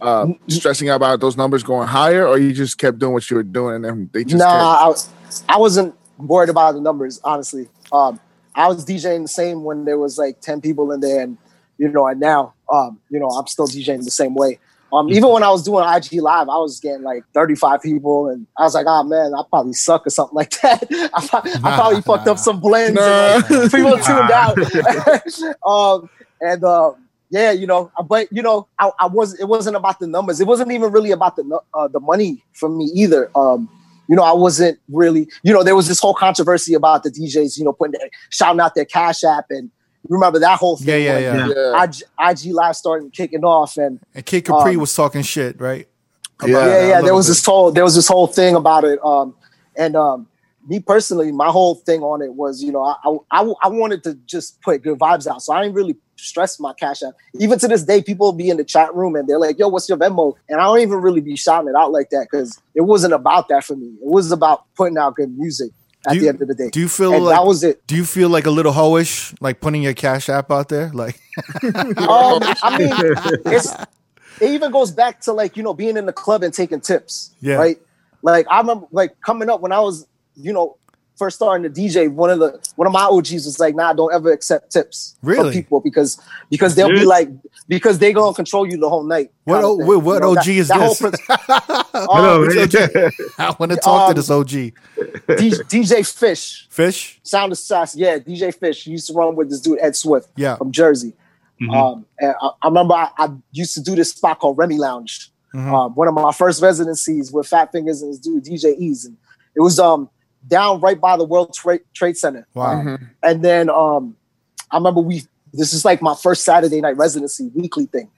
uh, stressing out about those numbers going higher, or you just kept doing what you were doing and then they just Nah, I, I wasn't worried about the numbers, honestly. Um, I was DJing the same when there was like 10 people in there, and you know, and now, um, you know, I'm still DJing the same way. Um, even when I was doing IG live, I was getting like 35 people, and I was like, oh man, I probably suck or something like that. [LAUGHS] I, pro- I probably fucked up some blends. and, like, people [LAUGHS] tuned out. [LAUGHS] um, and uh, yeah, you know, but you know, I, I was it wasn't about the numbers. It wasn't even really about the uh, the money from me either. Um, you know, I wasn't really, you know, there was this whole controversy about the DJs, you know, putting their, shouting out their Cash App and remember that whole thing. Yeah, yeah, when yeah. Yeah. IG, IG Live started kicking off and And Kid Capri Um, was talking shit, right? Yeah. About yeah, it yeah. There was bit. this whole there was this whole thing about it. Um, and um, me personally, my whole thing on it was, you know, I, I I wanted to just put good vibes out, so I didn't really stress my cash out. Even to this day, people be in the chat room and they're like, "Yo, what's your Venmo?" And I don't even really be shouting it out like that because it wasn't about that for me. It was about putting out good music at you- the end of the day. Do you feel and like that was it. Do you feel like a little hoish, like putting your cash app out there? Like, [LAUGHS] Um, I mean, it's it even goes back to like you know being in the club and taking tips. Yeah. Right. Like I remember like coming up when I was you know first starting to DJ. One of the one of my OGs was like, "Nah, don't ever accept tips Really? from people because because they'll be like because they gonna control you the whole night." what? kind O- wait, what You know, OG that- is that whole this? prin- [LAUGHS] Hello, Um. I want to talk to Um, this OG D- DJ Fish, Fish. Sound of Assassin. Yeah, DJ Fish. He used to run with this dude Ed Swift. Yeah. from Jersey. Mhm. Um, and I, I remember I, I used to do this spot called Remy Lounge. Mhm. Um, one of my first residencies with Fat Fingers and this dude DJ Ease, and it was um down right by the World Trade Trade Center. Wow. Um, and then um, I remember we this is like my first Saturday night residency weekly thing,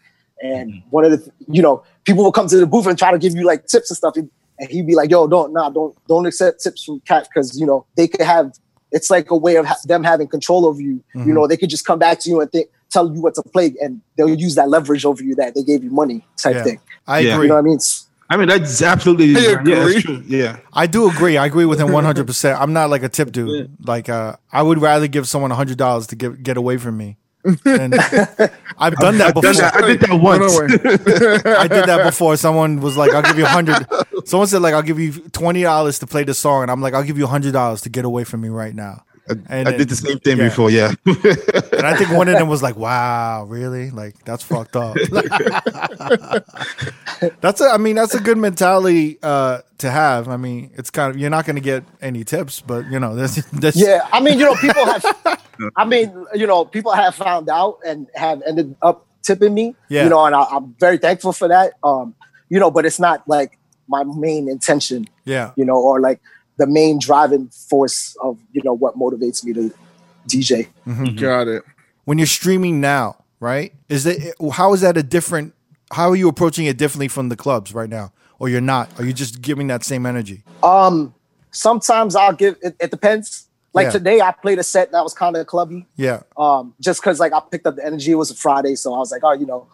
and one of the you know people would come to the booth and try to give you like tips and stuff, and and he'd be like, "Yo, don't nah, don't don't accept tips from cat because you know they could have." It's like a way of ha- them having control over you. Mhm. You know, they could just come back to you and think, tell you what to play, and they'll use that leverage over you that they gave you money type Yeah. thing. I Yeah. agree. You know what I mean? It's- I mean, that's absolutely I yeah, that's true. Yeah. I do agree. I agree with him 100%. I'm not like a tip dude. Like, uh, I would rather give someone $100 to get, get away from me. And [LAUGHS] I've done that I've before. done that. I did that once. [LAUGHS] I did that before. Someone was like, "I'll give you a hundred. Someone said like, "I'll give you twenty dollars to play the song," and I'm like, "I'll give you a hundred dollars to get away from me right now." And I then- did the same thing yeah. before. Yeah. And I think one of them was like, [LAUGHS] "Wow, really? Like that's fucked up." [LAUGHS] that's a. I mean, that's a good mentality uh, to have. I mean, it's kind of you're not going to get any tips, but you know, that's [LAUGHS] that's yeah, I mean, you know, people have. I mean, you know, people have found out and have ended up tipping me. Yeah. You know, and I, I'm very thankful for that. Um, you know, but it's not like my main intention. yeah. You know, or like the main driving force of you know what motivates me to DJ. Got it. When you're streaming now, right? Is it how is that a different? How are you approaching it differently from the clubs right now, or you're not? Are you just giving that same energy? Um, sometimes I'll give. It, it depends. Like Yeah. today, I played a set that was kind of clubby. Yeah. um, just because like I picked up the energy. It was a Friday, so I was like, oh, you know,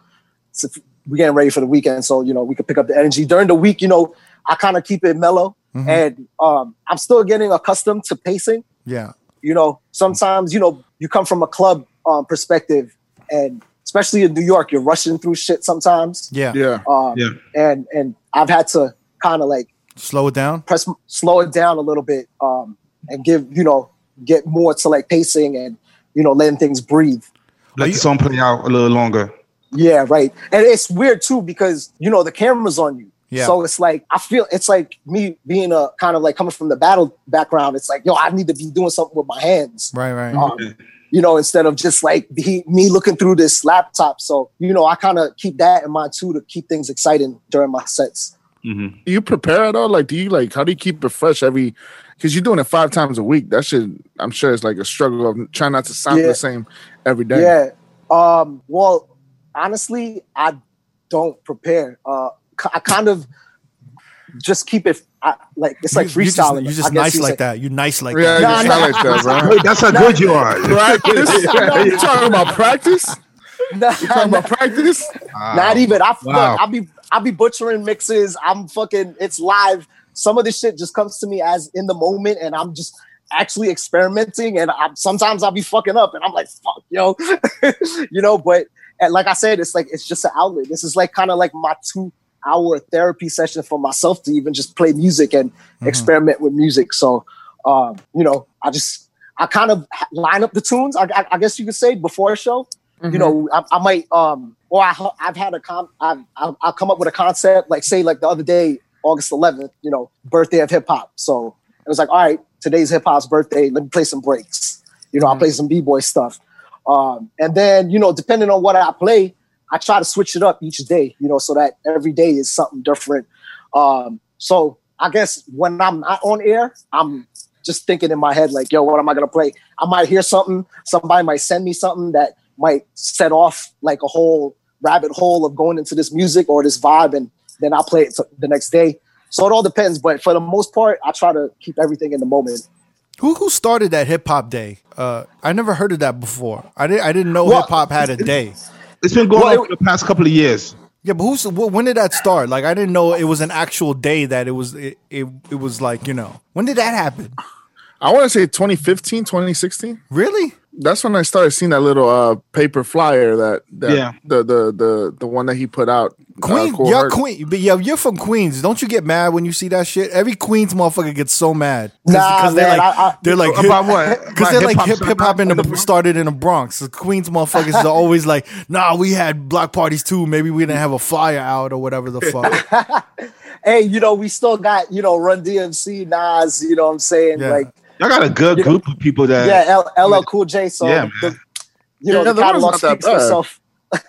it's a, we're getting ready for the weekend, so you know we could pick up the energy during the week. You know, I kind of keep it mellow, Mhm. and um, I'm still getting accustomed to pacing. Yeah. You know, sometimes you know you come from a club um, perspective, and especially in New York, you're rushing through shit sometimes. Yeah. Yeah. Um, Yeah. and and I've had to kind of like Slow it down. press slow it down a little bit um and give you know get more to like pacing and you know letting things breathe Let you- the song play out a little longer. yeah right and it's weird too because you know the camera's on you Yeah. so it's like i feel it's like me being a kind of like coming from the battle background it's like yo i need to be doing something with my hands Right, right. um, you know, instead of just like be, me looking through this laptop. So, you know, I kind of keep that in mind too to keep things exciting during my sets. hmm Do you prepare at all? Like, do you like? How do you keep it fresh every? Because you're doing it five times a week. That should, I'm sure, it's like a struggle of trying not to sound Yeah. the same every day. Yeah. Um, well, honestly, I don't prepare. Uh, k- I kind of just keep it I, like it's like You- you just- freestyling. You I just nice you like that. You nice like Yeah, that. Nah, you nah. like that, bro. Wait, that's how good you are. [LAUGHS] Practice? you talking about practice? Nah, You talking about practice? Not even. I wow. I'll be I'll be butchering mixes. I'm fucking. It's live. Some of this shit just comes to me as in the moment, and I'm just actually experimenting. And I'm sometimes I'll be fucking up, and I'm like, fuck, yo, [LAUGHS] you know. But and like I said, it's like it's just an outlet. This is like kind of like my two hour therapy session for myself to even just play music and experiment with music. So, um, you know, I just I kind of line up the tunes. I, I, I guess you could say before a show. You know I, I might um or I, i've had a com I've, I'll, I'll come up with a concept like say like the other day august 11th you know birthday of hip-hop. So it was like all right today's hip-hop's birthday let me play some breaks. You know i'll play some b-boy stuff. Um and then you know depending on what i play i try to switch it up each day you know so that every day is something different um so i guess when i'm not on air i'm just thinking in my head like yo what am i gonna play i might hear something somebody might send me something that might set off like a whole rabbit hole of going into this music or this vibe and then i'll play it the next day so it all depends but for the most part i try to keep everything in the moment Who who started that hip hop day? Uh, I never heard of that before. I didn't I didn't know Well, hip hop had a day. [LAUGHS] It's been going Well, on for the past couple of years. Yeah, but who's when did that start? Like I didn't know it was an actual day that it was it it, it was like, you know. When did that happen? I want to say 2015, 2016. Really? That's when I started seeing that little uh, paper flyer that, that Yeah. the, the the the one that he put out. Queen, uh, Cool yeah, Queen, but yeah, you're from Queens. Don't you get mad when you see that shit? Every Queens motherfucker gets so mad. Nah, because they're man, like, I- I- they're like, About what? [LAUGHS] Because they're like hip-hop hip hip hop in the started- started in the Bronx. The Queens motherfuckers are always like, nah, we had block parties too. Maybe we didn't have a flyer out or whatever the fuck. [LAUGHS] hey you know we still got you know run dmc nas you know what i'm saying Yeah. like Y'all got a good You know- group of people that. yeah L- ll cool j so Yeah, the, man. you know Yeah, the the catalog that speaks for bad. itself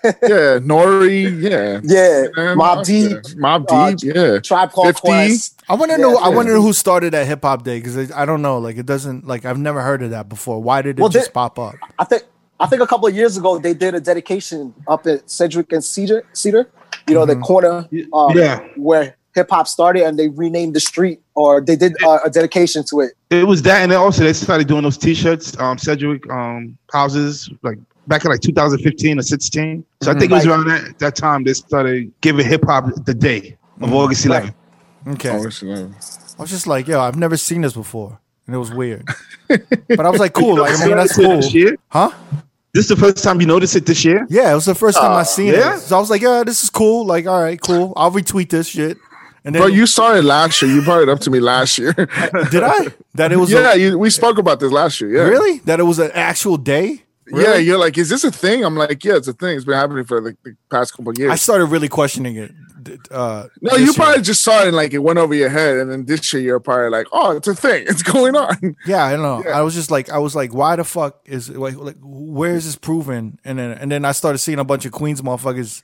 Yeah, Nori. Yeah, [LAUGHS] yeah Man, mob okay. deep Mob uh, Deep. yeah, tribe called 50. quest I want to Yeah, know. I yeah. want to know who started that hip hop day because I don't know. Like it doesn't. Like I've never heard of that before. Why did it Well, just they- pop up? I think I think a couple of years ago they did a dedication up at Sedgwick and Cedar, Cedar, you know, the corner uh, Yeah. where hip hop started, and they renamed the street or they did uh, a dedication to it. It was that, and then also they started doing those T-shirts, um, Sedgwick um, houses, like back in like 2015 or 16. So I think it was around that, that time they started giving hip hop the day of August 11th. Okay, Oh, it's, uh, I was just like, yo, I've never seen this before, and it was weird. [LAUGHS] but I was like, cool. Like I mean, that's cool, huh? This is the first time you noticed it this year? Yeah, it was the first time I seen yeah? it. So I was like, yeah, this is cool. Like, all right, cool. I'll retweet this shit. And then Bro, you saw it last year. You brought it up to me last year. [LAUGHS] did I? That it was [LAUGHS] yeah, a, you, we spoke about this last year. Yeah, really that it was an actual day. Yeah, you're like, is this a thing? I'm like, yeah, it's a thing. It's been happening for like the past couple of years. I started really questioning it. Uh, no, you year. probably just saw it and like it went over your head, and then this year you're probably like, oh, it's a thing. [LAUGHS] It's going on. Yeah, I don't know. Yeah. I was just like, I was like, why the fuck is like, like where is this proven? And then and then I started seeing a bunch of Queens motherfuckers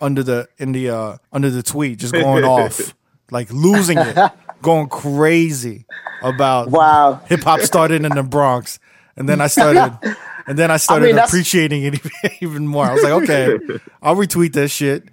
under the in the uh under the tweet, just going [LAUGHS] off, like losing it, going crazy about [LAUGHS] Wow. hip hop started in the Bronx, and then I started, [LAUGHS] and then I started that's- appreciating it even, more. I was like, okay, I'll retweet this shit,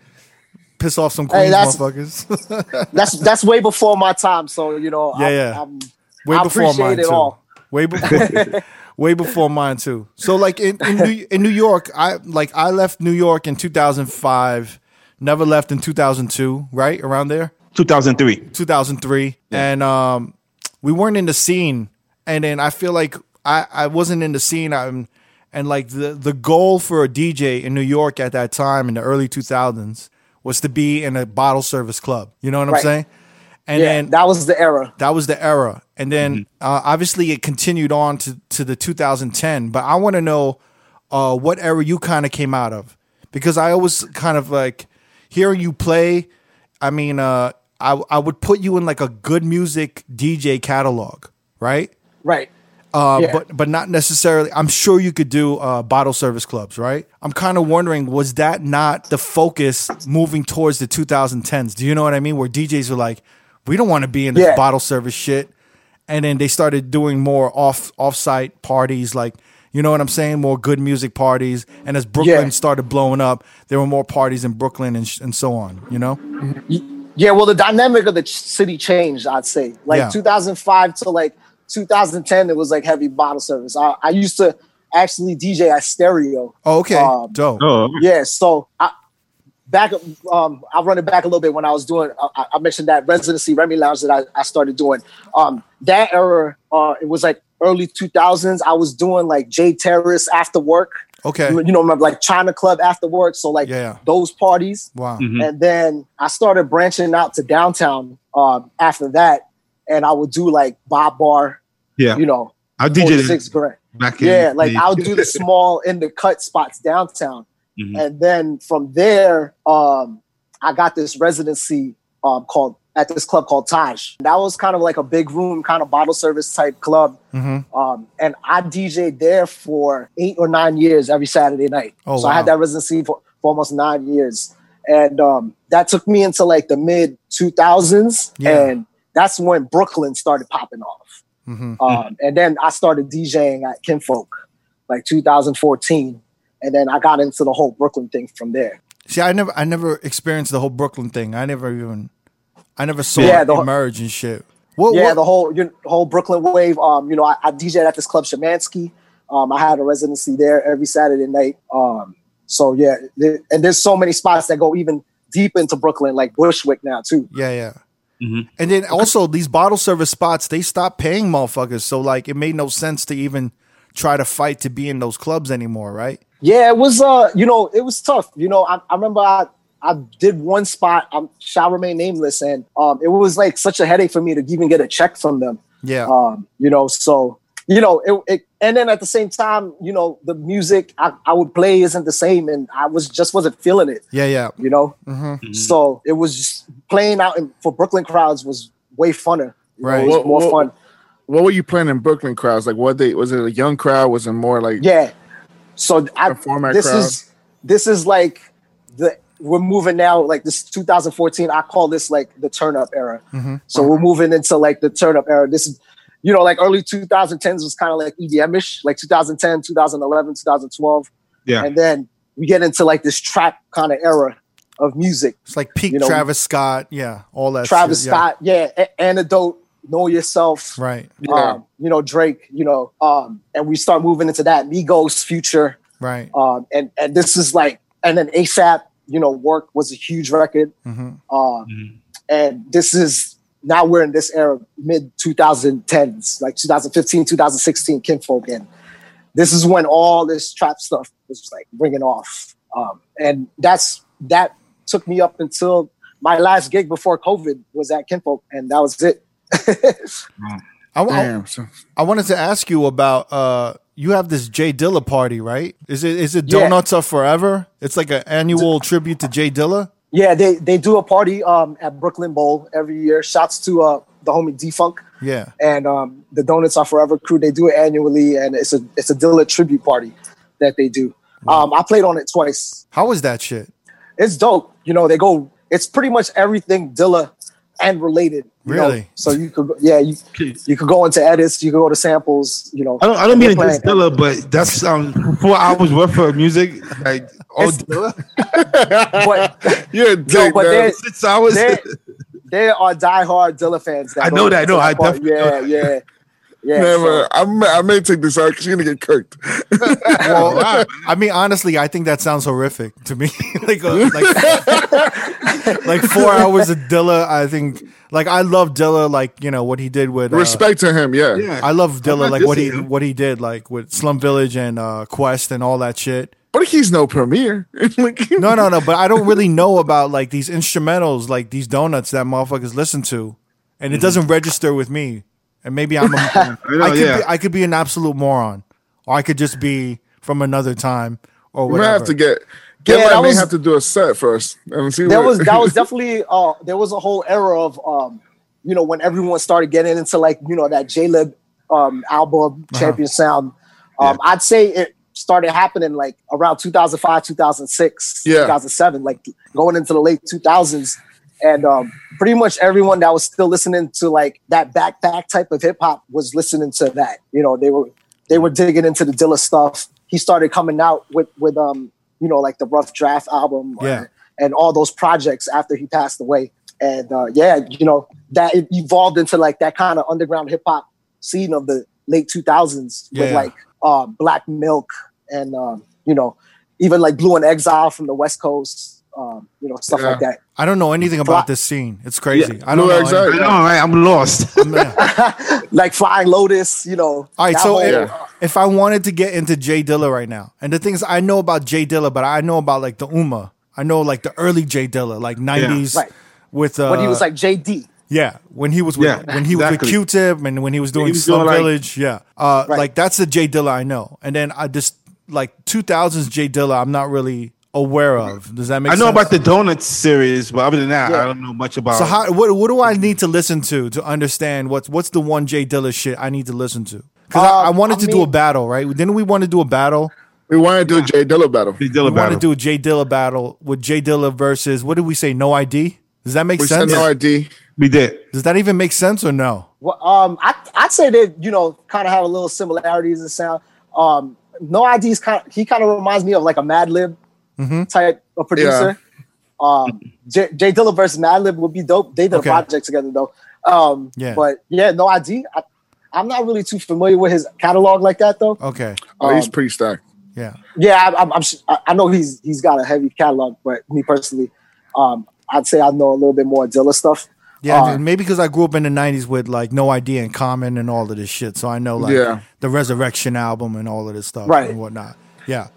piss off some Hey, Queens that's- motherfuckers. That's that's way before my time. So you know, Yeah, I'm, yeah. I'm, way I before mine it too. all. Way before, way before mine too. So like in in New, in New York, I like I left New York in 2005. Never left in 2002. Right around there, 2003. 2003, and um, we weren't in the scene. And then I feel like I I wasn't in the scene. I'm and like the the goal for a DJ in New York at that time in the early 2000s was to be in a bottle service club. You know what I'm Right. saying? And yeah, then that was the era. that was the era, and then uh, obviously it continued on to to the 2010. But I want to know uh, what era you kind of came out of because I always kind of like hearing you play. I mean, uh, I I would put you in like a good music DJ catalog, right? Right. Uh, Yeah. but but not necessarily. I'm sure you could do uh, bottle service clubs, right? I'm kind of wondering, was that not the focus moving towards the 2010s? Do you know what I mean? Where DJs were like, we don't want to be in this Yeah. bottle service shit, and then they started doing more off offsite parties, like you know what I'm saying, more good music parties. And as Brooklyn Yeah. started blowing up, there were more parties in Brooklyn and sh- and so on. You know? Yeah, well, the dynamic of the ch- city changed. I'd say, like Yeah. 2005 to like 2010, it was like heavy bottle service. I, I used to actually DJ at stereo. Oh, okay, Um, dope. Oh, Yeah, so I back um I'll run it back a little bit when I was doing I, I mentioned that residency Remy Lounge that I, I started doing. Um that era uh it was like early 2000s. I was doing like J Terrace after work. Okay, You know, remember like China Club after work. So like Yeah. those parties. wow. Mhm. And then I started branching out to downtown um after that. And I would do like Bob Bar, Yeah, you know, I DJ 46 grand. back in. Yeah, like I'll do the small in the cut spots downtown. Mhm. And then from there, um, I got this residency um, called at this club called Taj. That was kind of like a big room, kind of bottle service type club. hmm Um, and I DJ'd there for eight or nine years every Saturday night. Oh, so I had that residency for, for almost nine years. And um, that took me into like the mid 2000s. Yeah. And that's when Brooklyn started popping off. hmm Um, and then I started DJing at Kinfolk, like 2014, and then I got into the whole Brooklyn thing from there. See, I never, I never experienced the whole Brooklyn thing. I never even, I never saw Yeah, it the- emerge and shit. What, yeah, what- the whole you know, whole Brooklyn wave. Um, you know, I, I DJed at this club Schimanski. Um, I had a residency there every Saturday night. Um, so yeah, there, and there's so many spots that go even deep into Brooklyn, like Bushwick now too. yeah, yeah. Mhm. And then also these bottle service spots, they stopped paying motherfuckers. So like, it made no sense to even try to fight to be in those clubs anymore, right? Yeah, it was uh, you know, it was tough. You know, I, I remember I I did one spot, I shall remain nameless, and um it was like such a headache for me to even get a check from them. Yeah, Um, you know, so you know, it, it and then at the same time, you know, the music I, I would play isn't the same and I was just wasn't feeling it, yeah, yeah. you know. hmm Mhm. So it was just playing out in, for Brooklyn crowds was way funner. You know, Right. it was What- more what- fun. What were you playing in Brooklyn crowds? Like, what they was it a young crowd? Was it more like Yeah. So I this crowd. is this is like the we're moving now like this 2014. I call this like the turn up era. Mhm. So we're moving into like the turn up era. This is you know like early 2010s was kind of like EDM-ish, like 2010, 2011, 2012, yeah. and then we get into like this trap kind of era of music. It's like peak You know- Travis Scott. Yeah, all that. Travis shit, yeah. Scott, yeah, A- Antidote, Know Yourself, Right, Yeah. um, you know Drake, you know, um, and we start moving into that Migos, Future. right. um, and and this is like and then ASAP, you know, work was a huge record, hmm um, Mhm. and this is now we're in this era, mid 2010s, like 2015, 2016, Kinfolk, and this is when all this trap stuff was like ringing off, um, and that's that took me up until my last gig before COVID was at Kinfolk, and that was it. I, damn? So, I wanted to ask you about. uh You have this Jay Dilla party, right? Is it is it Yeah. Donuts Are Forever? It's like an annual tribute to Jay Dilla. yeah, they they do a party um, at Brooklyn Bowl every year. Shouts to uh, the homie Defunk. Yeah. and um, the Donuts Are Forever crew. They do it annually, and it's a it's a Dilla tribute party that they do. Um, I played on it twice. How was that shit? It's dope. You know, they go. It's pretty much everything Dilla and related. you know? Really? So you could, yeah, you you could go into edits. You could go to samples. You know, I don't. I don't mean to diss playing- Dilla, but that's um four hours worth of music. Like all It's- Dilla, [LAUGHS] but [LAUGHS] you're a dick, but man. six hours. there [LAUGHS] there are diehard Dilla fans. That I know that, to no, I party. definitely yeah, know yeah, yeah. Man, so- man, I, may, I may take this out because you're gonna get kirked. Well, I mean, honestly, I think that sounds horrific to me. like, uh, like, [LAUGHS] like four hours of Dilla. I think, like, I love Dilla. Like, you know what he did with. Uh, Respect to him, yeah. yeah. I love Dilla. Like what he him. what he did. Like with Slum Village and uh, Quest and all that shit. But he's no premier. [LAUGHS] like, No, no, no. But I don't really know about like these instrumentals, like these donuts that motherfuckers listen to. and it doesn't register with me. And maybe I'm a, I, [LAUGHS] I know, could yeah. be, I could be an absolute moron, or I could just be from another time or We might whatever. have to get. Get Yeah, yeah, may was- have to do a set first and see. there what- was that was [LAUGHS] definitely uh there was a whole era of um you know when everyone started getting into like you know that Jaylib um album Uh-huh. Champion Sound um I'd say it started happening like around 2005 2006 Yeah. 2007 like going into the late 2000s and um pretty much everyone that was still listening to like that backpack type of hip hop was listening to that you know they were they were digging into the Dilla stuff he started coming out with with um you know like the Ruff Draft album Yeah. and all those projects after he passed away. And uh, yeah, you know, that it evolved into like that kind of underground hip hop scene of the late 2000s with Yeah. like uh, Black Milk and, um, you know, even like Blu and Exile from the West Coast, um, you know, stuff Yeah. like that. I don't know anything about this scene. It's crazy. I don't Blu know. Exile. anything. I know, right? I'm lost. [LAUGHS] [LAUGHS] Like Flying Lotus, you know. All right, so if, if I wanted to get into Jay Dilla right now, and the thing is, I know about Jay Dilla, but I know about like the Ummah. I know like the early Jay Dilla, like '90s Right. with uh, when he was like JD. yeah, when he was with Yeah, when he was with Q-Tip and when he was doing was Slum doing, like- Village, yeah, uh, Right. like that's the Jay Dilla I know. And then I just like 2000s Jay Dilla, I'm not really aware of. Does that make sense? I know sense? about the Donuts series, but other than that, Yeah. I don't know much about. So how what what do I need to listen to to understand what's what's the one Jay Dilla shit I need to listen to? Because I, I Um, wanted I to do a battle, right? Didn't we want to do a battle? we want to do a Jay Dilla battle. the We Dilla want to do a Jay Dilla battle with Jay Dilla versus what did we say? No ID. Does that make We said sense? no ID. we did. Does that even make sense or no? Well, um, I, I'd say that you know, kind of have a little similarities in sound. Um, no ID's kind of, he kind of reminds me of like a Madlib Mhm. type of producer. Um, J, Jay Dilla versus Madlib would be dope. They did Okay. a project together though. Um, Yeah. but yeah, no ID. I, I'm not really too familiar with his catalog like that though. Okay. Oh, he's Um, pretty stacked. Yeah. Yeah, I, I'm, I'm, su- I I know he's he's got a heavy catalog, but me personally, um, I'd say I know a little bit more Dilla stuff. Yeah, Uh, maybe because I grew up in the '90s with like No ID and Common and all of this shit, so I know like Yeah. the Resurrection album and all of this stuff Right. and whatnot. Yeah,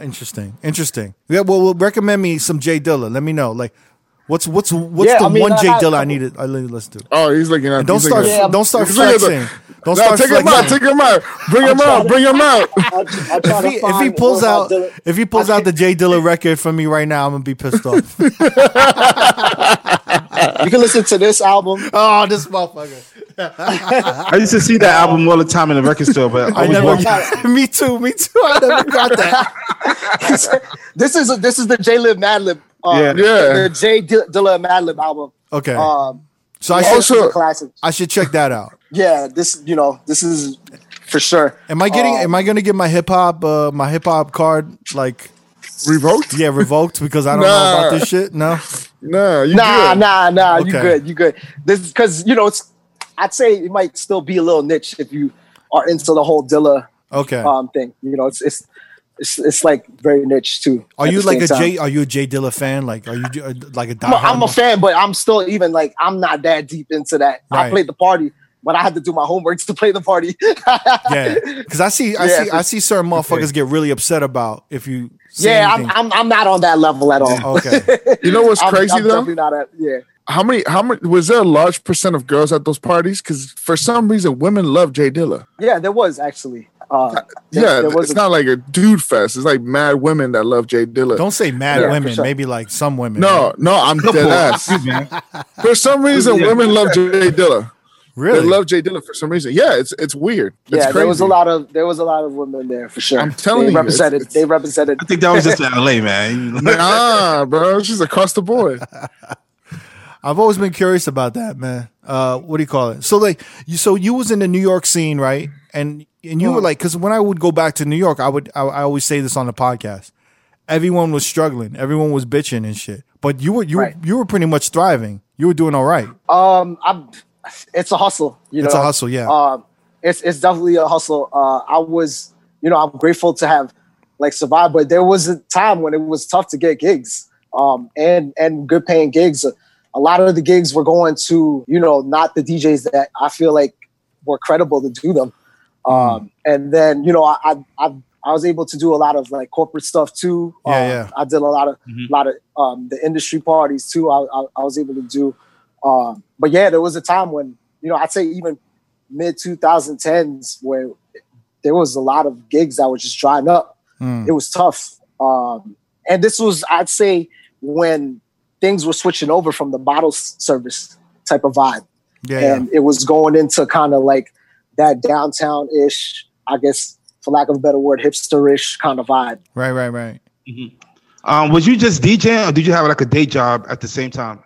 interesting, interesting. Yeah, well, well, recommend me some Jay Dilla. Let me know, like, what's what's what's Yeah, the I mean, one I Jay Dilla I couple- need to I need to listen to. Oh, he's looking at. And don't start Yeah, don't start he's looking flexing. Don't No, start take him out. Take him out. Bring him trying out. to- Bring him [LAUGHS] out. I'll, I'll try If he, if he pulls out Dilla. if he pulls out the Jay Dilla record for me right now, I'm gonna be pissed off. [LAUGHS] [LAUGHS] You can listen to this album. [LAUGHS] oh, this motherfucker! [LAUGHS] I used to see that album all the time in the record store, but I, I was never. working. [LAUGHS] me too. Me too. I never got that. this is this is the Jaylib Mad Lib. Uh, Yeah. Yeah. The J D- Dilla Madlib album. Okay, Um, so I should Also- classic. I should check that out. Yeah, this you know this is for sure. Am I getting? Um, am I gonna get my hip hop? Uh, my hip hop card like Revoked? yeah revoked because I don't know about this shit. No. Nah, you Nah, good. nah, nah. You Okay. good? You good? This because you know it's. I'd say it might still be a little niche if you are into the whole Dilla Okay. um thing. You know, it's it's it's, it's like very niche too. are you like a time. Are you a Jay Dilla fan? Like, are you uh, like a I'm a, I'm a fan, but I'm still even like I'm not that deep into that. Right. I played the party, but I had to do my homework [LAUGHS] to play the party. Yeah, because I see, I Yeah, see, I see certain motherfuckers get really upset about if you. Say yeah, I'm. I'm I'm not on that level at all. Okay. [LAUGHS] You know what's I'm, crazy I'm though? definitely not at yeah. How many? How many? Was there a large percent of girls at those parties? Because for some reason, women love Jay Dilla. Yeah, there was actually. Uh, there, yeah, there was it's a- not like a dude fest. It's like mad women that love Jay Dilla. Don't say mad Yeah, women. sure. Maybe like some women. no, no, I'm [LAUGHS] dead ass. Excuse me, man. For some reason, [LAUGHS] Yeah. women love Jay Dilla. Really. They love Jay Dilla for some reason. Yeah, it's it's weird. It's yeah, crazy. there was a lot of there was a lot of women there for sure. I'm telling they you, represented. it's- they represented. I think that was just LA, man. Nah, bro, she's across the board. [LAUGHS] I've always been curious about that, man. Uh, what do you call it? So like you, so you was in the New York scene, right? And and you were like, because when I would go back to New York, I would I, I always say this on the podcast. Everyone was struggling. Everyone was bitching and shit. But you were you Right. were, you were pretty much thriving. You were doing all right. Um, I'm. It's a hustle. You know, It's a hustle, yeah. Um, it's it's definitely a hustle. Uh, I was, you know, I'm grateful to have like survived, but there was a time when it was tough to get gigs. Um, and and good paying gigs. A lot of the gigs were going to, you know, not the DJs that I feel like were credible to do them. Hmm. Um, and then you know, I, I I I was able to do a lot of like corporate stuff too. Yeah, Um, yeah. I did a lot of Mhm. a lot of um, the industry parties too. I, I, I was able to do. Um, but yeah, there was a time when you know I'd say even mid 2010s where there was a lot of gigs that were just drying up. Mm. It was tough, um, and this was I'd say when things were switching over from the bottle service type of vibe, Yeah, yeah. and it was going into kind of like that downtown ish, I guess, for lack of a better word, hipster ish kind of vibe. Right, right, right. Um, was you just DJing, or did you have like a day job at the same time?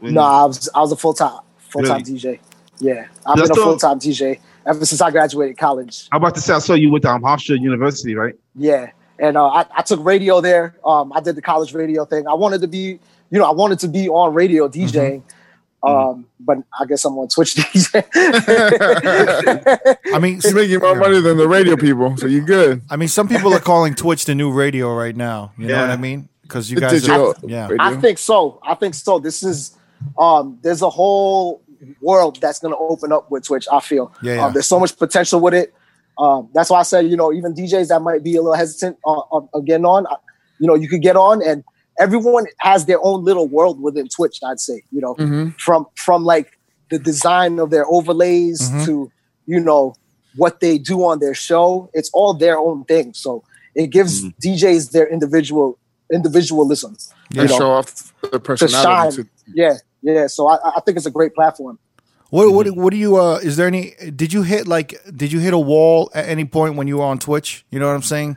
When- No, I was I was a full time full time Really? DJ. Yeah, I've been a full time DJ ever since I graduated college. I'm about to say I saw you with um, Hofstra University, right? Yeah, and uh, I, I took radio there. Um, I did the college radio thing. I wanted to be, you know, I wanted to be on radio DJing. Um, but I guess I'm on Twitch [LAUGHS] DJ. I mean, He's making more money than the radio people, so you're good. I mean, some people are calling Twitch the new radio right now. You know what I mean? Because you guys, digital are, yeah, radio. I think so. I think so. This is um there's a whole world that's gonna open up with Twitch, I feel. Yeah, yeah. Um, there's so much potential with it. Um, that's why I said, you know, even DJs that might be a little hesitant on, on, on getting on, uh, you know, you could get on and everyone has their own little world within Twitch, I'd say, you know, Mhm. from from like the design of their overlays Mhm. to, you know, what they do on their show. It's all their own thing. So it gives DJs their individual individualism. They you know, show off the personality. To shine. To, yeah, yeah. So I, I think it's a great platform. What what what do you uh is there any did you hit like did you hit a wall at any point when you were on Twitch? You know what I'm saying?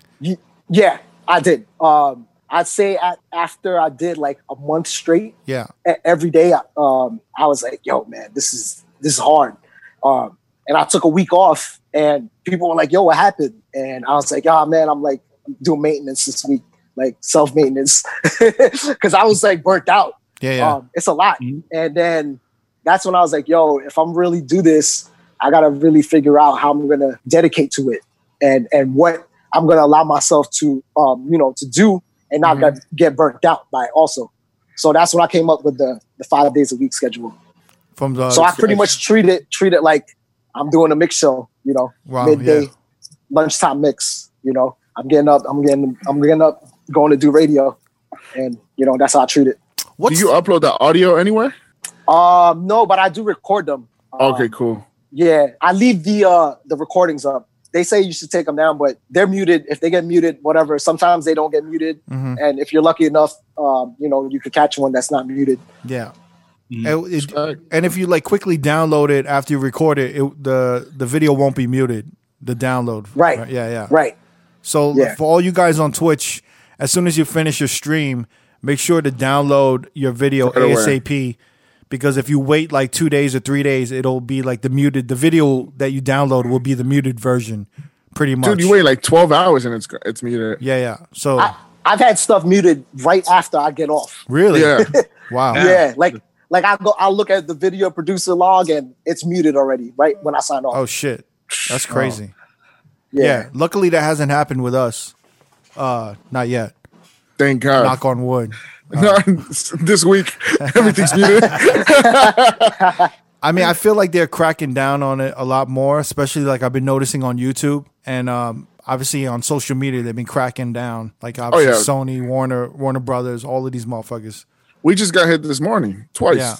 Yeah, I did. Um, I'd say at, after I did like a month straight, Yeah. every day, um, I was like, "Yo, man, this is this is hard." Um, and I took a week off, and people were like, "Yo, what happened?" And I was like, "Ah, man, I'm like doing maintenance this week, like self maintenance, because [LAUGHS] I was like burnt out. Yeah, yeah. Um, it's a lot. Mhm. And then that's when I was like, yo, if I'm really do this, I gotta really figure out how I'm gonna dedicate to it and and what I'm gonna allow myself to um, you know, to do and not Mm-hmm. get, get burnt out by it also. So that's when I came up with the the five days a week schedule. From the so I pretty much treat it treat it like I'm doing a mix show, you know, Wow, midday, yeah. lunchtime mix. You know, I'm getting up, I'm getting I'm getting up, going to do radio, and you know that's how I treat it. Do what's you upload the audio anywhere? Um, no, but I do record them. Um, Okay, cool. Yeah, I leave the uh the recordings up. They say you should take them down, but they're muted. If they get muted, whatever. Sometimes they don't get muted, Mhm. and if you're lucky enough, um, you know, you could catch one that's not muted. yeah. Mhm. And, it- and if you like quickly download it after you record it, it the the video won't be muted. The download, Right. Yeah, yeah. Right. So Yeah. for all you guys on Twitch, as soon as you finish your stream, make sure to download your video ASAP. Because if you wait like two days or three days, it'll be like the muted. The video that you download will be the muted version, pretty much. Dude, you wait like 12 hours and it's it's muted. Yeah, yeah. So I, I've had stuff muted right after I get off. really, Yeah. [LAUGHS] wow. Yeah, like like I go, I'll look at the video producer log and it's muted already right when I sign off. Oh shit, that's crazy. yeah. Yeah. Luckily, that hasn't happened with us. Uh, not yet. Thank God. Knock on wood. [LAUGHS] No, this week, [LAUGHS] everything's muted. I mean, I feel like they're cracking down on it a lot more, especially like I've been noticing on YouTube and um, obviously on social media. They've been cracking down, like obviously yeah. Sony, Warner, Warner Brothers, all of these motherfuckers. We just got hit this morning, twice, Yeah,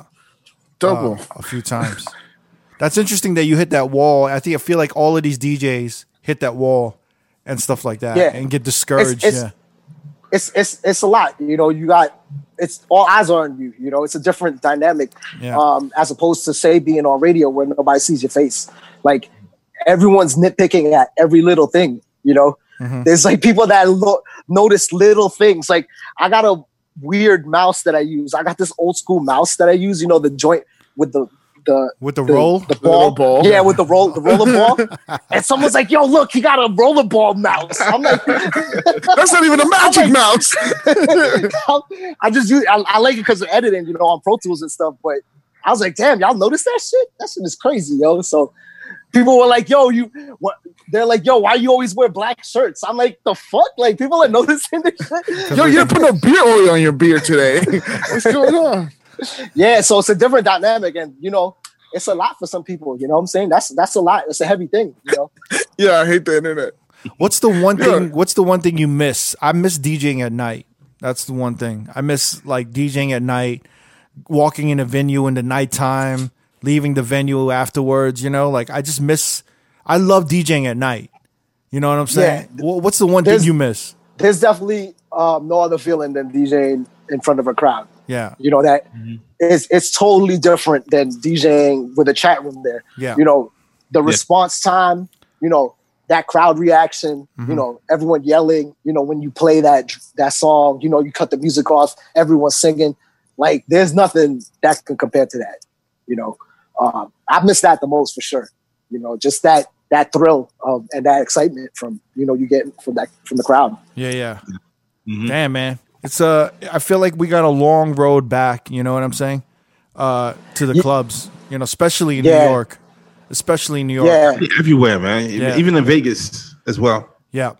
double. uh, a few times. That's interesting that you hit that wall. I think I feel like all of these DJs hit that wall and stuff like that, Yeah. and get discouraged. it's- yeah, It's it's it's a lot. You know, you got it's all eyes are on you. You know, it's a different dynamic Yeah. um, as opposed to say being on radio where nobody sees your face. Like everyone's nitpicking at every little thing. You know, Mhm. there's like people that lo- notice little things. Like I got a weird mouse that I use. I got this old school mouse that I use. You know, the joint with the the with the, the, roll. the little ball. ball. Yeah, with the roll, the roller ball. [LAUGHS] and someone's like, "Yo, look, he got a roller ball mouse." I'm like, [LAUGHS] That's not even a magic mouse. [LAUGHS] I just use, I, I like it because of editing, you know, on Pro Tools and stuff. But I was like, "Damn, y'all notice that shit? That shit is crazy, yo." So people were like, "Yo, you," what? They're like, "Yo, why you always wear black shirts?" I'm like, "The fuck?" Like people are noticing this shit. Yo, you didn't put no beer oil on your beer today. What's going on? Yeah, so it's a different dynamic, and you know, it's a lot for some people. You know what I'm saying? That's that's a lot. It's a heavy thing. You know. [LAUGHS] Yeah, I hate the internet. What's the one Yeah. thing? What's the one thing you miss? I miss DJing at night. That's the one thing I miss. Like DJing at night, walking in a venue in the nighttime, leaving the venue afterwards. You know, like I just miss. I love DJing at night. You know what I'm saying? Yeah. What's the one thing you miss? There's definitely um, no other feeling than DJing in front of a crowd. Yeah, You know that it's it's totally different than DJing with a chat room there. Yeah. You know, the response time, you know, that crowd reaction, Mm-hmm. you know, everyone yelling, you know, when you play that that song, you know, you cut the music off, everyone's singing. Like there's nothing that can compare to that. You know. Um, I miss that the most for sure. You know, just that that thrill of and that excitement from, you know, you get from that from the crowd. yeah, yeah. Mhm. Damn, man. It's a. I feel like we got a long road back, you know what I'm saying? Uh to the Ye- clubs, you know, especially in Yeah. New York. Especially in New York. Yeah. everywhere, man. Even- Yeah. Even in Vegas as well. Yeah.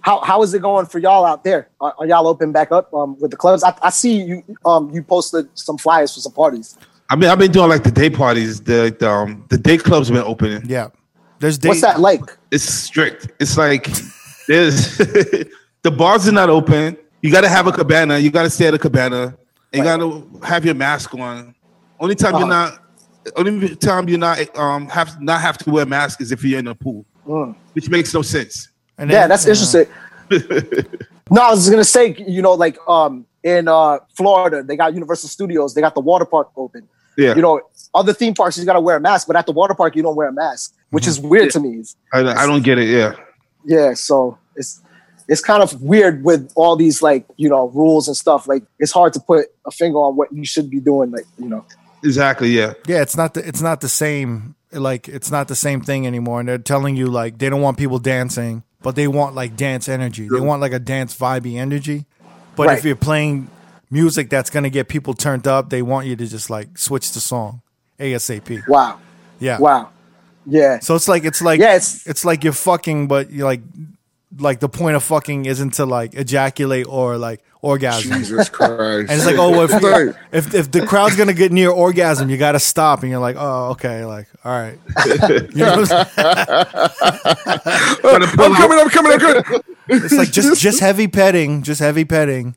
how how is it going for y'all out there? Are, are y'all open back up um, with the clubs? I, I see you um you posted some flyers for some parties. I mean, I've been doing like the day parties. The, the um the day clubs have been opening. Yeah. There's days What's that like? It's strict. It's like there's [LAUGHS] the bars are not open. You got to have a cabana. You got to stay at a cabana. And you got to have your mask on. Only time you're Uh-huh. not. Only time you're not um have not have to wear a mask is if you're in a pool, Mm. which makes no sense. And Yeah, then- that's uh, interesting. [LAUGHS] no, I was gonna say, you know, like um in uh Florida, they got Universal Studios, they got the water park open. Yeah, You know, other theme parks you gotta wear a mask, but at the water park you don't wear a mask, which is weird to me. I, I don't get it. Yeah, Yeah, so it's it's kind of weird with all these like you know rules and stuff. Like it's hard to put a finger on what you should be doing. Like you know, exactly. Yeah, Yeah, it's not the it's not the same like it's not the same thing anymore. And they're telling you like they don't want people dancing, but they want like dance energy. They want like a dance vibey energy. But if you're playing music that's gonna get people turned up, they want you to just like switch the song ASAP. wow, Yeah. wow, yeah, So it's like it's like Yeah, it's- it's like you're fucking, but you're like like the point of fucking isn't to like ejaculate or like orgasm. Jesus Christ. And it's like, oh, well, if, if if the crowd's gonna get near orgasm, you got to stop, and you're like, oh, okay, like, all right. You know what I'm? I'm coming, I'm coming, I'm coming. It's like just just heavy petting, just heavy petting.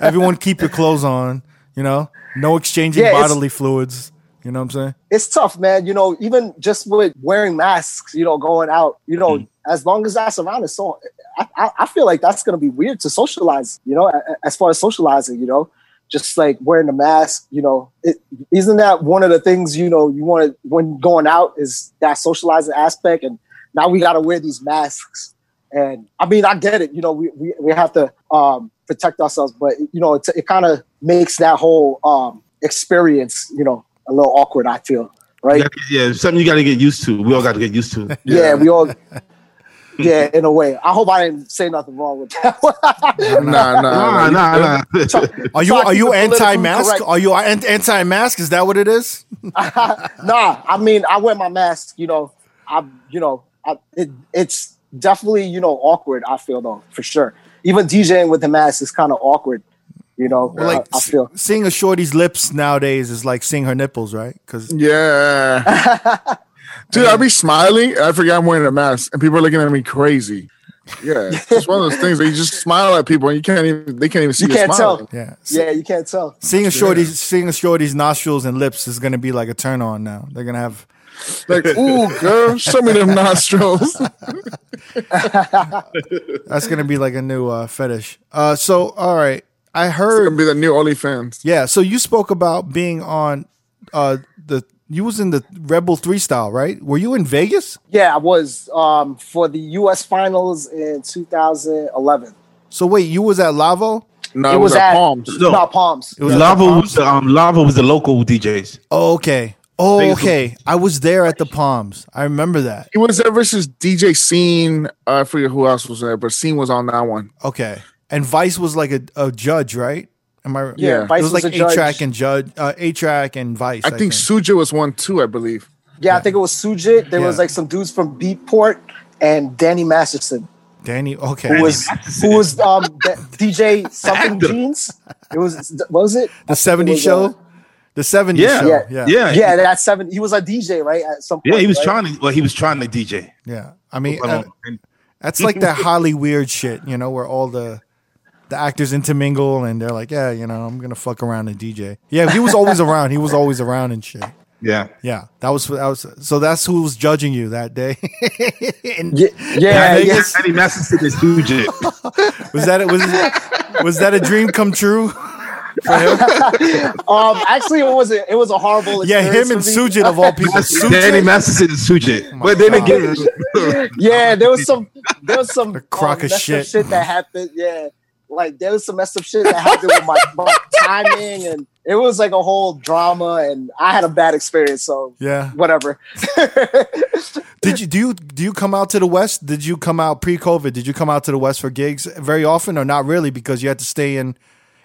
Everyone keep your clothes on. You know, no exchanging Yeah, bodily fluids. You know what I'm saying? it's tough, man. You know, even just with wearing masks, you know, going out, you know, Mm. as long as that's around, it's so. I, I, feel like that's gonna be weird to socialize. You know, as far as socializing, you know, just like wearing a mask. You know, it, isn't that one of the things you know you want to when going out is that socializing aspect, and now we got to wear these masks. And I mean, I get it. You know, we we, we have to um, protect ourselves, but you know, it, it kind of makes that whole um, experience, you know, a little awkward. I feel right. You yeah, something you got to get used to. We all got to get used to. Yeah, we all. [LAUGHS] Yeah, in a way. I hope I didn't say nothing wrong with that. Nah, nah, [LAUGHS] Nah, nah. nah, nah. Are you are you keep it politically anti-mask? Are you anti-mask? Is that what it is? [LAUGHS] nah, I mean, I wear my mask. You know, I, you know, I, it, it's definitely you know awkward. I feel though for sure. Even DJing with the mask is kind of awkward. You know, Well, like I, I feel. seeing a shorty's lips nowadays is like seeing her nipples, right? Because Yeah. [LAUGHS] Dude, I'll be smiling. I forget I'm wearing a mask, and people are looking at me crazy. Yeah, it's one of those things where you just smile at people, and you can't even they can't even see You you can't smiling. tell. yeah, Yeah, you can't tell. seeing a shorty's seeing a shorty's nostrils and lips is gonna be like a turn on now. They're gonna have Like, ooh, girl, show me them nostrils. [LAUGHS] that's gonna be like a new uh, fetish. Uh, so all right, I It's heard gonna be the new OnlyFans. Yeah, so you spoke about being on uh the you was in the Red Bull 3Style, right? Were you in Vegas? Yeah, I was um, for the U.S. Finals in 2011. So wait, you was at Lavo? No, It it was, was at at- Palms. No. Not Palms. It was at Lava the was the, um, Lava was the local DJs. Oh, okay. Oh, Vegas was- okay. I was there at the Palms. I remember that. He was there versus DJ Scene. Uh, I forget who else was there, but Scene was on that one. Okay. And Vice was like a, a judge, right? Am I Yeah, Yeah. Vice it was like a. A-Trak and Judge uh A-Trak and Vice. I think Suja was one too. I believe. Yeah, I think it was Sujit. There was like some dudes from Beatport and Danny Masterson. Danny okay. who was who was um [LAUGHS] DJ something jeans. It was what was it? the 70s show? uh, the 70s Yeah. show. Yeah. Yeah. Yeah, Yeah, that seven. He was a DJ, right? At some point. yeah. He was right? trying to. Well, he was trying to DJ. Yeah. I mean, uh, that's like that [LAUGHS] Holly weird shit, you know, where all the the actors intermingle and they're like, yeah, you know, I'm gonna fuck around and DJ. Yeah, he was always around. He was always around and shit. Yeah. Yeah, that was that was. So that's who was judging you that day. [LAUGHS] And Yeah, yeah, Danny, yeah. Danny Masterson is huge. was that it? was was that a dream come true for him? [LAUGHS] Um, actually, it was a it was a horrible. Yeah, him and experience Sujit of all people. Danny Sujit, Masterson is Sujit. Oh but then again, [LAUGHS] Yeah, there was some there was some crock um, of shit. shit that happened. Yeah, like there was some messed up shit that happened with my, my [LAUGHS] timing, and it was like a whole drama. And I had a bad experience, so yeah. whatever. [LAUGHS] Did you do you do you come out to the west? Did you come out pre-COVID? Did you come out to the west for gigs very often, or not really because you had to stay in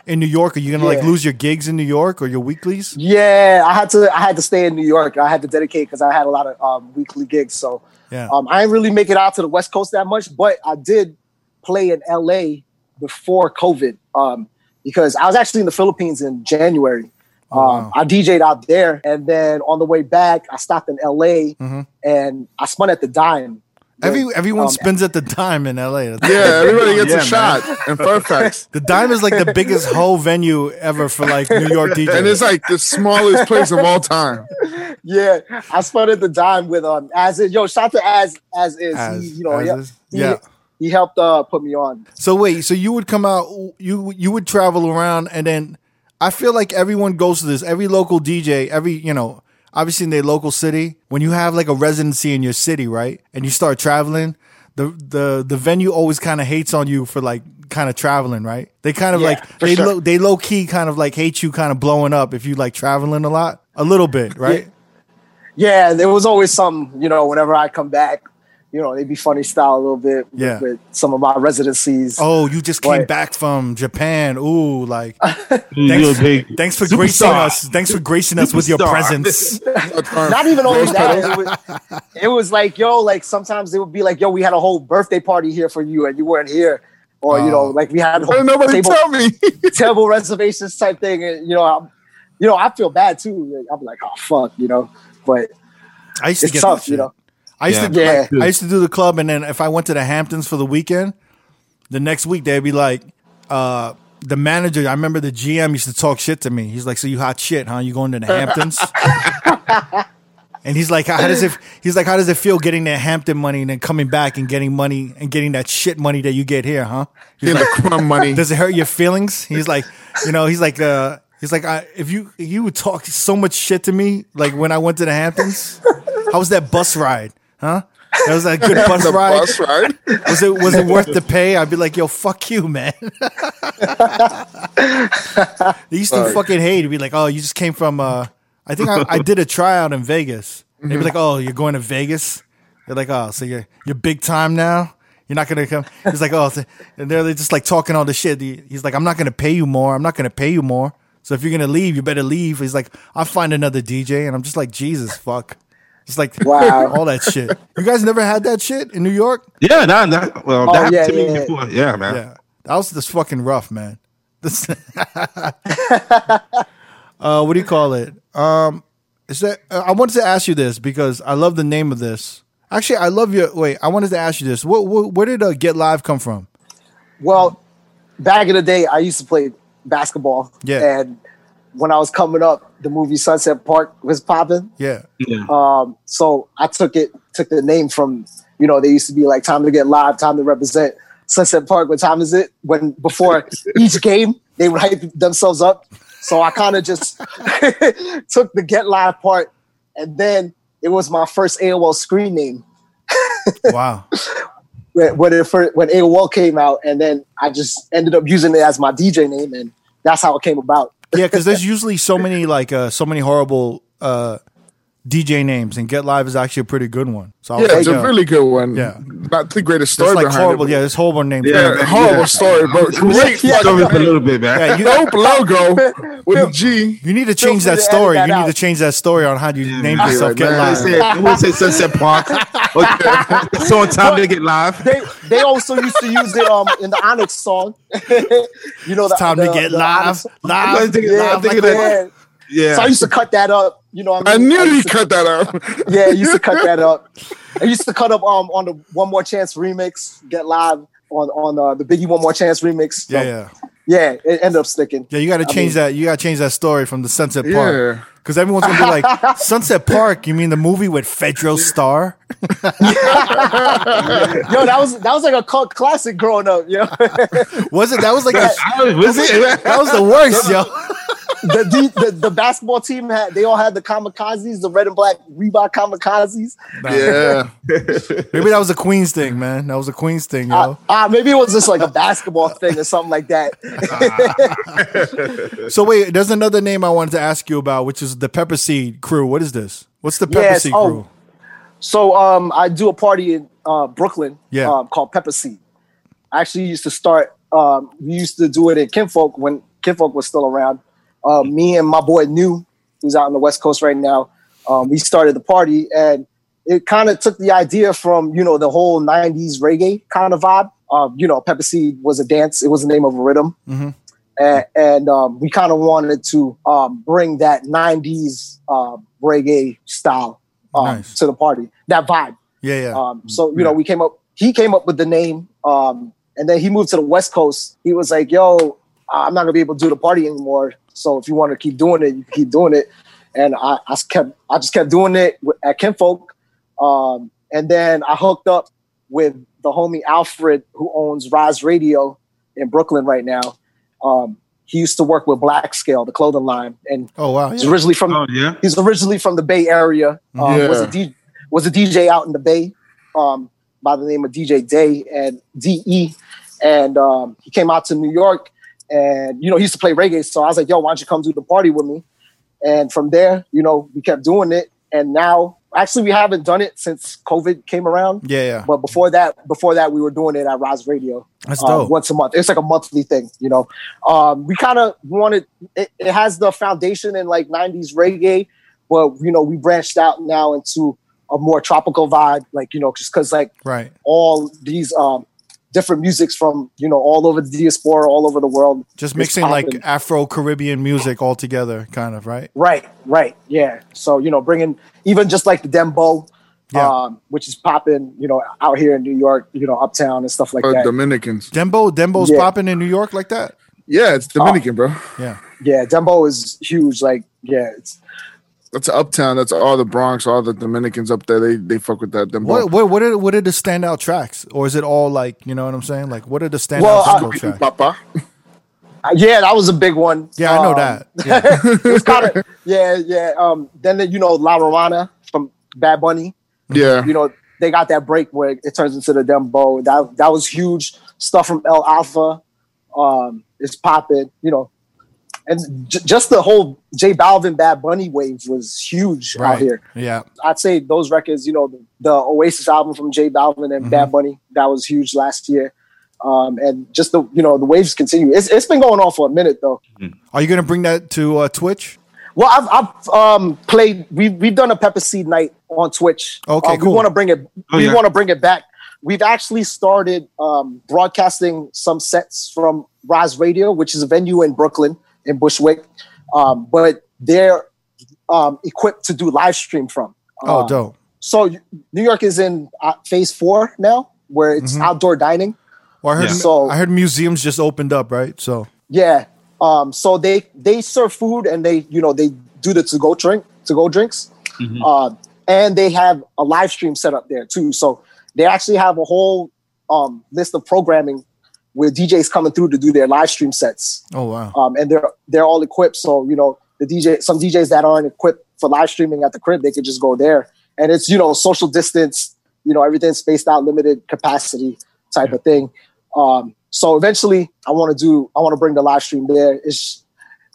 in New York? Are you gonna like lose your gigs in New York or your weeklies? yeah, I had to I had to stay in New York. I had to dedicate because I had a lot of um, weekly gigs. So Yeah. um, I didn't really make it out to the West Coast that much, but I did play in LA before COVID um, because I was actually in the Philippines in January. Oh, Um, wow. I DJ'd out there, and then on the way back, I stopped in LA Mhm. and I spun at the Dime. Every everyone Um, spins at the dime in LA. Yeah, everybody gets Yeah, a shot in [LAUGHS] Fairfax. The dime is like the biggest whole venue ever for like New York DJs. And it's like the smallest place of all time. [LAUGHS] Yeah, I spun at the Dime with um as is. Yo, shout to as as is. As- he, you know, as he, is? yeah. he helped uh put me on. So wait, so you would come out, you you would travel around, and then I feel like everyone goes to this. Every local DJ, every you know, obviously in their local city, when you have like a residency in your city, right, and you start traveling, the the the venue always kind of hates on you for like kind of traveling, right? They kind of Yeah, like they sure. low they low key kind of like hate you, kind of blowing up if you like traveling a lot, a little bit, right? Yeah, there was always some, you know, whenever I come back, you know, they'd be funny style a little bit Yeah. with some of my residencies. Oh, you just came Right. back from Japan. Ooh, like you're a big thanks for gracing us. Thanks for gracing us with your presence. [LAUGHS] Not even only Rose that. It was, it was like, yo, like sometimes it would be like, yo, we had a whole birthday party here for you and you weren't here. Or, you know, Oh. like we had Why did nobody table, tell me? [LAUGHS] table reservations type thing. And, you know, I'm, you know, I feel bad too. I'm like, oh, fuck, you know, but I used to it's get tough, you know. I used Yeah. to Yeah. like, I used to do the club, and then if I went to the Hamptons for the weekend, the next week they'd be like, uh, the manager. I remember the GM used to talk shit to me. He's like, "So you hot shit, huh? You going to the Hamptons?" [LAUGHS] and he's like, "How does it?" He's like, "How does it feel getting that Hampton money and then coming back and getting money and getting that shit money that you get here, huh?" He's Getting like, the crumb money. does it hurt your feelings? He's like, you know, he's like, uh, he's like, I, if you you would talk so much shit to me, like when I went to the Hamptons, how was that bus ride, huh? That was a good [LAUGHS] bus ride. bus [LAUGHS] ride. Was it was it worth the pay? I'd be like, yo, fuck you, man. [LAUGHS] they used to Sorry. fucking hate. It'd be like, oh, you just came from. uh I think I, I did a tryout in Vegas. They'd be like, oh, you're going to Vegas. They're like, oh, so you're you're big time now. You're not gonna come. He's like, oh, and they're just like talking all the shit. He's like, I'm not gonna pay you more. I'm not gonna pay you more. So if you're gonna leave, you better leave. He's like, I'll find another DJ, and I'm just like, Jesus, fuck. Just like Wow. [LAUGHS] all that shit. You guys never had that shit in New York? Yeah, that, that well, Oh, that happened yeah, to me yeah. before. Yeah, man. Yeah, that was just fucking rough, man. This, [LAUGHS] uh, what do you call it? Um, is that uh, I wanted to ask you this because I love the name of this. Actually, I love your. Wait, I wanted to ask you this. What, what where did uh, Get Live come from? Well, back in the day, I used to play basketball. Yeah. And when I was coming up, the movie Sunset Park was popping. Yeah, Yeah. Um, so I took it, took the name from, you know, they used to be like time to get live, time to represent Sunset Park. What time is it? When before [LAUGHS] each game, they would hype themselves up. So I kind of just [LAUGHS] took the get live part, and then it was my first AOL screen name [LAUGHS] wow. when when, it first, when AOL came out, and then I just ended up using it as my DJ name, and that's how it came about. Yeah, because there's usually so many like uh, so many horrible uh, DJ names, and Get Live is actually a pretty good one. So I was Yeah, it's a yo, really good one. Yeah. Not the greatest there's story like behind horrible. it. Yeah, there's horrible names. Yeah, Yeah, horrible story, but great Stop fucking a little bit, man. Yeah, you, dope logo with a G. You need to change that story. that you need to change that story on how you named man. yourself. Get Man. live. They said, I won't say Sunset Park. [LAUGHS] [LAUGHS] Okay. so on time to get live. They they also used to use it um in the Onyx song. [LAUGHS] you know, the, It's time to get the live, Onyx- live, I'm thinking- Yeah, I'm thinking yeah. that- Yeah. So I used to cut that up. You know, what I, I knew you cut that up. [LAUGHS] Yeah, I used to cut that up. I used to cut up um on the One More Chance remix, Get Live, on on uh, the Biggie One More Chance remix. So, Yeah, yeah. yeah, it ended up sticking. Yeah, you got to I change mean- that. You got to change that story from the Sunset Park. Yeah. Because everyone's gonna be like, [LAUGHS] Sunset Park. You mean the movie with Fredro Starr? [LAUGHS] Yo, that was that was like a cult classic growing up. Yo, Was it? That was like a, Was it? that was the worst, yo. The, the, the the basketball team had they all had the kamikazes, the red and black Reebok kamikazes. Yeah. [LAUGHS] Maybe that was a Queens thing, man. That was a Queens thing, yo. Uh, uh, maybe it was just like a basketball thing or something like that. [LAUGHS] so wait, there's another name I wanted to ask you about, which is the Pepper Seed Crew. What is this? What's the Pepper Yes, Seed oh. Crew? So um, I do a party in uh, Brooklyn Yeah. um, called Pepper Seed. I actually used to start. Um, we used to do it at Kinfolk when Kinfolk was still around. Uh, me and my boy New, who's out on the West Coast right now, um, we started the party, and it kind of took the idea from you know the whole '90s reggae kind of vibe. Um, you know, Pepper Seed was a dance; it was the name of a rhythm, Mhm. and, and um, we kind of wanted to um, bring that '90s uh, reggae style um, Nice. to the party, that vibe. Yeah, yeah. Um, so you know, we came up. He came up with the name, um, and then he moved to the West Coast. He was like, "Yo, I'm not gonna be able to do the party anymore. So if you want to keep doing it, you can keep doing it." And I, I just kept, I just kept doing it at Kinfolk. Um, and then I hooked up with the homie Alfred, who owns Rise Radio in Brooklyn right now. Um, he used to work with Black Scale, the clothing line, and oh wow. he's Yeah. originally from Oh yeah. He's originally from the Bay Area. Um, Yeah. Was a D, was a DJ out in the Bay um, by the name of DJ Day and De, and um, he came out to New York, and you know he used to play reggae. So I was like, "Yo, why don't you come do the party with me?" And from there, you know, we kept doing it, and now actually we haven't done it since COVID came around. Yeah, yeah. But before that, before that, we were doing it at Rise Radio That's uh, dope. once a month. It's like a monthly thing, you know. Um, we kind of wanted it, it has the foundation in like '90s reggae, but you know we branched out now into a more tropical vibe, like you know, just because like Right. all these um, different musics from you know all over the diaspora, all over the world. Just mixing like. Afro Caribbean music all together, kind of, right? Right, right, yeah. So you know, bringing even just like the dembow. Yeah. Um, which is popping, you know, out here in New York, you know, uptown and stuff like Or that. Dominicans. Dembow, Dembow's Yeah. popping in New York like that. Yeah, it's Dominican, bro. Yeah. yeah, dembow is huge. Like, yeah, it's That's uptown. That's all the Bronx, all the Dominicans up there. They they fuck with that. Them What what what are what are the standout tracks, or is it all like you know what I'm saying? Like what are the standout Well, I- Dembow tracks? Papa. Uh, yeah, that was a big one. Yeah, I know Um, that. [LAUGHS] Yeah. it's kind of yeah, yeah. Um, then the, you know La Romana from Bad Bunny. Yeah. You know they got that break where it turns into the dembow. That that was huge stuff from El Alfa. Um, is popping. You know, and j- just the whole J Balvin Bad Bunny wave was huge out right. here. Yeah. I'd say those records. You know, the, the Oasis album from J Balvin and Mm-hmm. Bad Bunny that was huge last year. Um, and just the you know the waves continue. It's it's been going on for a minute though. Are you gonna bring that to uh, Twitch? Well, I've, I've um, played. We we've done a Pepper Seed night on Twitch. Okay, Uh, cool. We want to bring it. Oh, we yeah. want to bring it back. We've actually started um, broadcasting some sets from Rise Radio, which is a venue in Brooklyn in Bushwick, um, but they're um, equipped to do live stream from. Oh, Uh, dope. So New York is in uh, phase four now, where it's Mm-hmm. outdoor dining. Well, I heard Yeah. So- I heard museums just opened up, right? So Yeah. Um, so they they serve food and they you know they do the to go drink to go drinks, Mhm. uh, and they have a live stream set up there too. So they actually have a whole um, list of programming where DJs coming through to do their live stream sets, oh wow. um, and they're they're all equipped. So you know the DJ some DJs that aren't equipped for live streaming at the crib they could just go there, and it's you know social distance, you know everything's spaced out, limited capacity type of thing. Um, so eventually, I want to do. I want to bring the live stream there. It's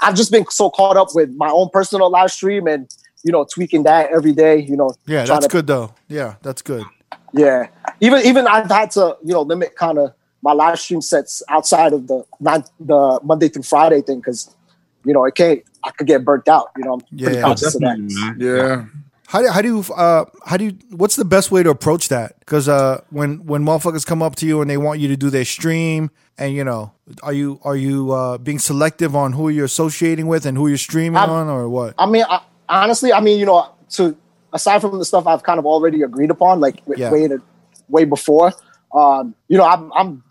I've just been so caught up with my own personal live stream and you know tweaking that every day. You know, Yeah, that's to- good though. Yeah, that's good. Yeah, even even I've had to you know limit kind of my live stream sets outside of the not the Monday through Friday thing because you know it can't. I could get burnt out. You know, I'm Yeah, pretty yeah, conscious of that. Yeah. How do how do you uh how do you what's the best way to approach that? Because uh when when motherfuckers come up to you and they want you to do their stream and you know are you are you uh being selective on who you're associating with and who you're streaming I'm- on or what? I mean, I, honestly, I mean, you know, to aside from the stuff I've kind of already agreed upon, like Yeah. way to, way before, um, you know, I'm I'm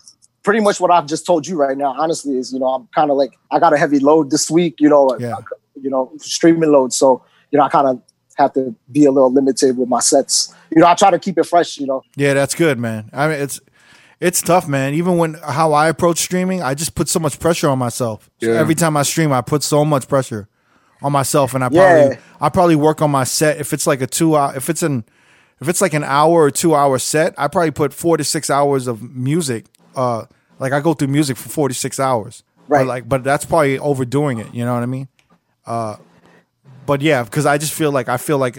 pretty much what I've just told you right now. Honestly, is you know I'm kind of like I got a heavy load this week. You know, Yeah. you know streaming load. So you know I kind of have to be a little limited with my sets. You know, I try to keep it fresh. You know, Yeah, that's good, man. I mean, it's it's tough, man. Even when how I approach streaming, I just put so much pressure on myself. So Every time I stream, I put so much pressure on myself, and I Yeah. probably I probably work on my set. If it's like a two hour, if it's an if it's like an hour or two hour set, I probably put four to six hours of music. Uh, like I go through music for four to six hours. But Right. like, but that's probably overdoing it. You know what I mean? Uh, but yeah, because I just feel like I feel like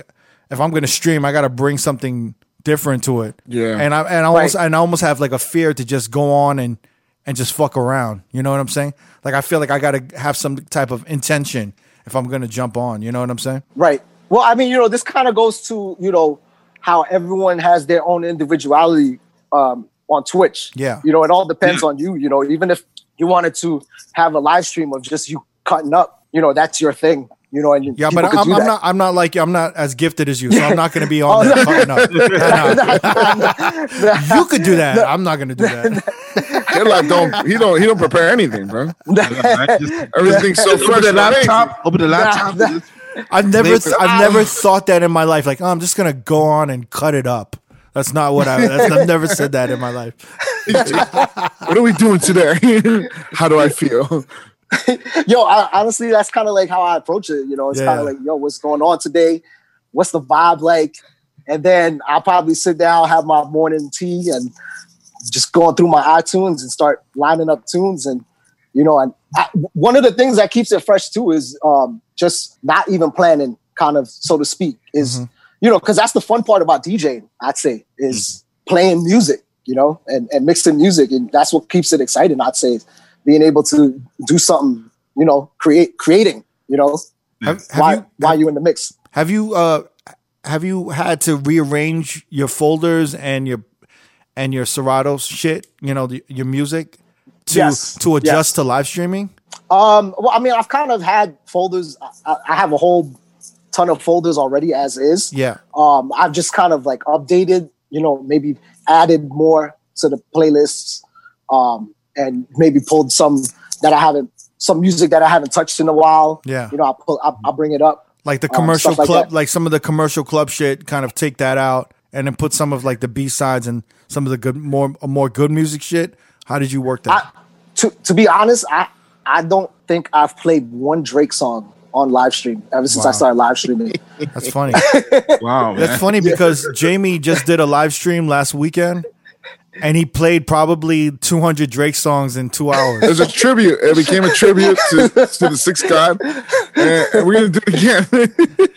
if I'm gonna stream, I gotta bring something different to it. Yeah. And I and I almost Right. and I almost have like a fear to just go on and and just fuck around. You know what I'm saying? Like I feel like I gotta have some type of intention if I'm gonna jump on. You know what I'm saying? right? Well, I mean, you know, this kind of goes to you know how everyone has their own individuality um, on Twitch. Yeah. you know, it all depends on you. You know, even if you wanted to have a live stream of just you cutting up, you know, that's your thing. You know, and Yeah, but I'm, I'm not. I'm not like you. I'm not as gifted as you, so I'm not going to be [LAUGHS] on Oh, that. fucking up. [LAUGHS] No. You could do that. I'm not going to do that. They're like, don't he don't he don't prepare anything, bro. [LAUGHS] Right? Just Everything's so open the laptop. Open the laptop. Nah, and just- I've never. I've never thought that in my life. Like, oh, I'm just going to go on and cut it up. That's not what I. That's, I've never said that in my life. [LAUGHS] What are we doing today? [LAUGHS] How do I feel? [LAUGHS] yo, I, honestly, that's kind of like how I approach it. You know, it's Yeah. kind of like, yo, what's going on today? What's the vibe like? And then I'll probably sit down, have my morning tea, and just going through my iTunes and start lining up tunes. And you know, and I, one of the things that keeps it fresh too is um, just not even planning, kind of so to speak, is you know, because that's the fun part about DJing. I'd say is playing music, you know, and and mixing music, and that's what keeps it exciting. I'd say being able to do something, you know, create creating, you know, Have, have while you while you in the mix. have you uh have you had to rearrange your folders and your and your Serato shit? You know, the, your music to Yes. to adjust Yes. to live streaming. Um, well, I mean, I've kind of had folders. I, I have a whole ton of folders already as is. Yeah. Um, I've just kind of like updated, you know, maybe added more to the playlists, um, and maybe pulled some that I haven't, some music that I haven't touched in a while. Yeah. You know, I'll pull, I'll, I'll bring it up. Like the Um, commercial like club, that. like some of the commercial club shit, kind of take that out and then put some of like the B sides and some of the good, more more good music shit. How did you work that? I, to to be honest, I I don't think I've played one Drake song on live stream ever since Wow. I started live streaming. [LAUGHS] That's funny. [LAUGHS] Wow, man. That's funny because Jamie just did a live stream last weekend, and he played probably 200 Drake songs in two hours. It was a tribute. It became a tribute to, to the sixth god. And, and we're gonna do it again.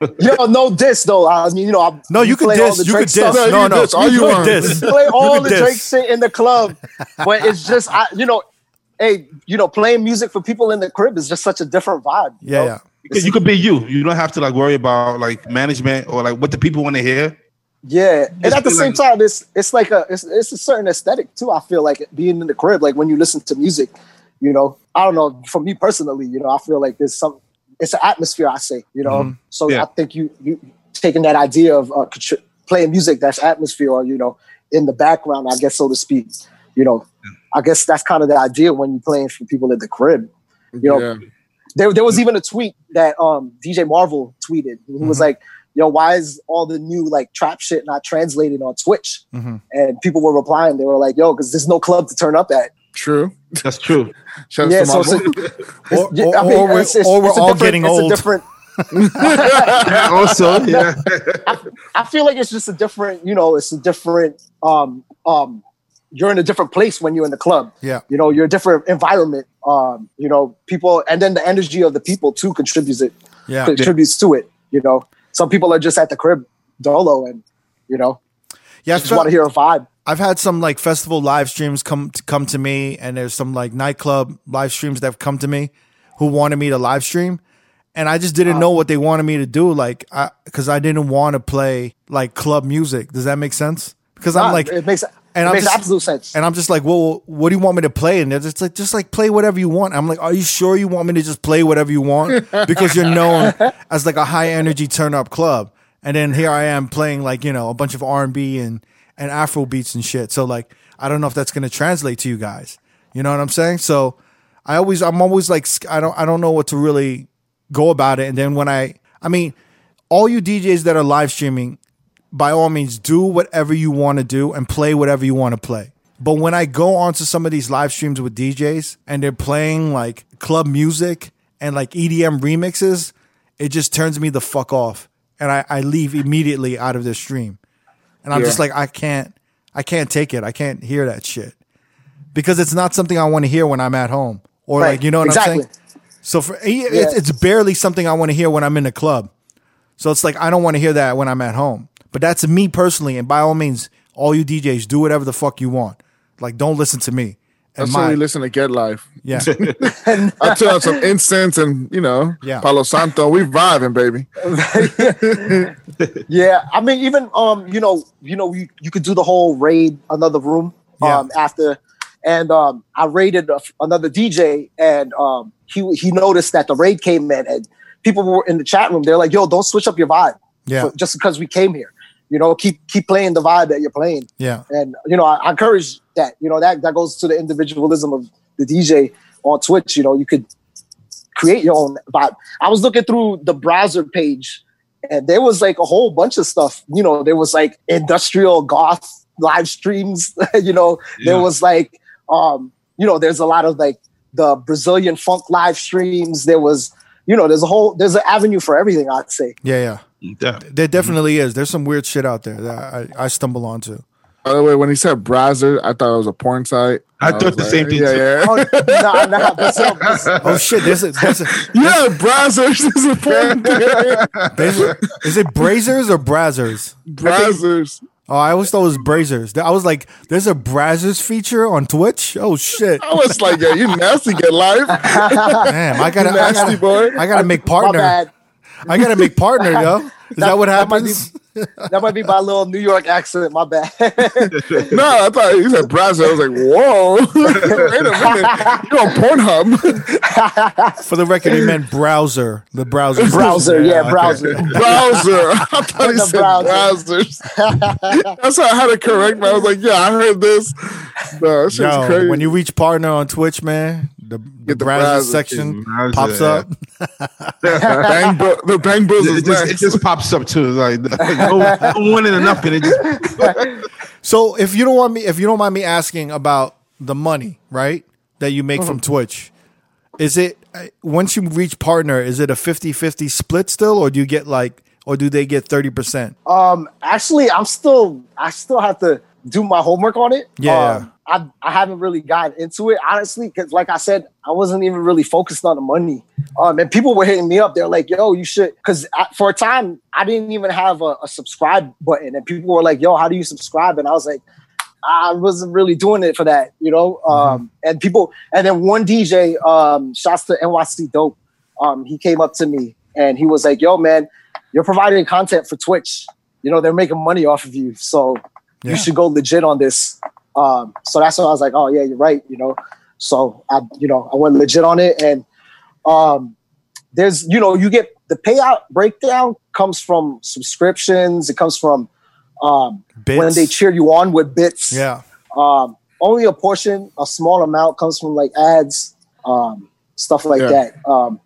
[LAUGHS] Yo, no diss though. I mean, you know, I, No, you could play all diss. the You Drake could diss. stuff. No, No, can no, diss all you could want. diss. play all could the diss. Drake shit in the club, but it's just, I, you know, hey, you know, playing music for people in the crib is just such a different vibe. you Yeah, know? yeah. Because you could be you. You don't have to like worry about like management or like what the people want to hear. Yeah, and at the same time, it's it's like a it's, it's a certain aesthetic too. I feel like being in the crib, like when you listen to music, you know, I don't know. For me personally, you know, I feel like there's some it's an atmosphere. I say, you know, Mhm. so Yeah. I think you you taking that idea of uh, playing music that's atmosphere, or you know, in the background, I guess so to speak. You know, I guess that's kind of the idea when you're playing for people at the crib. You know, Yeah. there, there was even a tweet that um, DJ Marvel tweeted. He was Mhm. like, "Yo, why is all the new like trap shit not translated on Twitch?" Mhm. And people were replying. They were like, "Yo, because there's no club to turn up at." True. That's true. [LAUGHS] Shout out Yeah, to so it's [LAUGHS] Or, or- I mean, or we're, it's- it's- or we're all getting it's a old. different. [LAUGHS] also, yeah. I feel like it's just a different. You know, it's a different. Um, um, you're in a different place when you're in the club. Yeah. You know, you're a different environment. Um, you know, people, and then the energy of the people too contributes it Yeah. contributes to it. You know, some people are just at the crib dolo, and you know, Yeah. I just want to hear a vibe. I've had some like festival live streams come to come to me, and there's some like nightclub live streams that have come to me who wanted me to live stream, and I just didn't know what they wanted me to do, like, I because I didn't want to play like club music. Does that make sense? Because I'm like, it makes it and I'm makes just- absolute sense. and I'm just like, well, what do you want me to play? And they're just like, just like play whatever you want. I'm like, are you sure you want me to just play whatever you want? [LAUGHS] Because you're known as like a high energy turn up club. And then here I am playing like, you know, a bunch of R and B and and Afro beats and shit. So like I don't know if that's going to translate to you guys. You know what I'm saying? So I always, I'm always like, I don't, I don't know what to really go about it. And then when I, I mean, all you DJs that are live streaming, by all means, do whatever you want to do and play whatever you want to play. But when I go onto some of these live streams with DJs and they're playing like club music and like EDM remixes, it just turns me the fuck off. And I, I leave immediately out of their stream. And I'm Yeah. just like, I can't, I can't take it. I can't hear that shit because it's not something I want to hear when I'm at home or Right. like, you know what Exactly. I'm saying? So for it's, it's barely something I want to hear when I'm in the club. So it's like I don't want to hear that when I'm at home. But that's me personally, and by all means, all you DJs do whatever the fuck you want. Like don't listen to me. And That's why we listen to Get Live. yeah, [LAUGHS] I turn on some incense and you know, Yeah. Palo Santo. We vibing, baby. [LAUGHS] Yeah, I mean, even um, you know, you know, you, you could do the whole raid another room Yeah. um after, and um, I raided a, another DJ, and um, he he noticed that the raid came in, and people were in the chat room. They're like, "Yo, don't switch up your vibe, yeah, for- just because we came here. You know, keep keep playing the vibe that you're playing." yeah, and you know I, I encourage that you know that that goes to the individualism of the dj on twitch you know you could create your own vibe. I was looking through the browser page and there was like a whole bunch of stuff. You know there was like industrial goth live streams [LAUGHS] you know. There was like um you know there's a lot of like the brazilian funk live streams. There was you know there's a whole there's an avenue for everything i'd say. Yeah, yeah. Yeah. There mm-hmm. definitely is. There's some weird shit out there that I, I stumble onto. By the way, when he said browser, I thought it was a porn site. I was thought the same thing Yeah, too. yeah. oh, nah, nah, [LAUGHS] Brazil, Brazil. Oh shit! There's a, there's a, [LAUGHS] Yeah, browsers is a porn [LAUGHS] thing. is it Brazers or Brazzers? Browsers. Oh, I always thought it was Brazers. I was like, there's a Brazzers feature on Twitch. Oh shit! I was like, yeah, you nasty get live. Damn, I gotta, I nasty gotta, boy. I gotta make my partner. Bad I gotta make partner, yo. [LAUGHS] Is that, what that might be- happens? That might be my little New York accent. My bad. [LAUGHS] [LAUGHS] No, I thought you said browser. I was like, whoa. Wait a minute. You're on Pornhub. For the record, he meant browser. The browser. browser, yeah, okay. browser. browser. I thought he said browser. browsers. That's how I had to correct me. I was like, yeah, I heard this. No, that Yo, crazy. when you reach partner on Twitch, man, the, the Get the browser browser section Browser, pops yeah. up. [LAUGHS] bang bro- the bang bros It is just, it just pops up too. Like [LAUGHS] no, no one and nothing. It just [LAUGHS] So if you don't want me, if you don't mind me asking about the money, right, that you make Uh-huh. from Twitch, is it uh, once you reach partner, is it a 50-50 split still, or do you get like, or do they get thirty percent? Um, actually, I'm still, I still have to do my homework on it. Yeah. Um, I, I haven't really gotten into it honestly, because like I said, I wasn't even really focused on the money. Um, and people were hitting me up. They're like, "Yo, you should," because for a time I didn't even have a, a subscribe button, and people were like, "Yo, how do you subscribe?" And I was like, I wasn't really doing it for that, you know. Um, and people, and then one DJ, um, shouts to NYC Dope. Um, he came up to me and he was like, "Yo, man, you're providing content for Twitch. You know, they're making money off of you, so Yeah. you should go legit on this." Um, so that's when I was like, "Oh yeah, you're right," you know. So I, you know, I went legit on it, and um, there's, you know, you get the payout breakdown comes from subscriptions. It comes from um, Bits. when they cheer you on with bits. yeah, Um, only a portion, a small amount comes from like ads, um, stuff like Yeah. that. Um,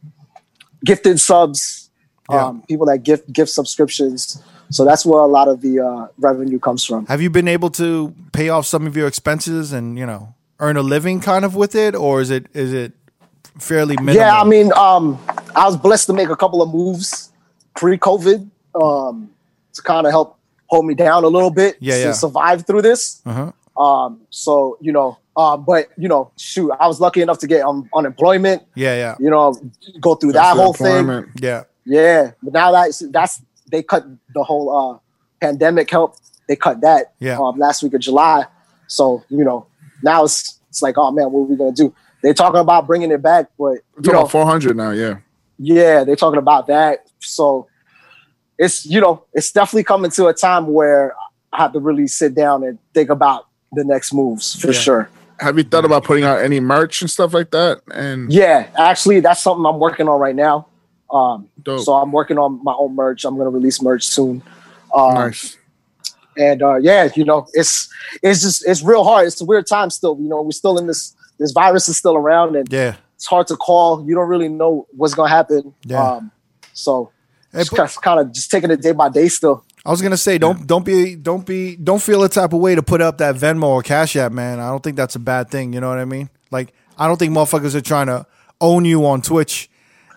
gifted subs, Yeah. um, people that gift gift subscriptions. So that's where a lot of the uh, revenue comes from. have you been able to pay off some of your expenses and you know earn a living kind of with it, or is it is it fairly minimal? Yeah, I mean, um, I was blessed to make a couple of moves pre-COVID um, to kind of help hold me down a little bit Yeah, to yeah. survive through this. uh-huh. Um, so you know, um, but you know, shoot, I was lucky enough to get um, unemployment. yeah, yeah, You know, go through That's that whole thing. yeah. Yeah, but now that's that's they cut the whole uh, pandemic help. They cut that Yeah. um, last week of July. So you know now it's it's like oh man, what are we gonna do? They're talking about bringing it back, but you know, 400 now, yeah. yeah, they're talking about that. So it's you know it's definitely coming to a time where I have to really sit down and think about the next moves for Yeah. sure. Have you thought about putting out any merch and stuff like that? And Yeah, actually, that's something I'm working on right now. Um, Dope. so I'm working on my own merch. I'm gonna release merch soon. Um, nice. And uh, yeah, you know, it's it's just it's real hard. It's a weird time still. You know, we're still in this this virus is still around, and Yeah. it's hard to call. You don't really know what's gonna happen. Yeah. Um, so Hey, just but- kind of just taking it day by day still. I was gonna say, don't don't be don't be don't feel the type of way to put up that Venmo or Cash App, man. I don't think that's a bad thing. You know what I mean? Like, I don't think motherfuckers are trying to own you on Twitch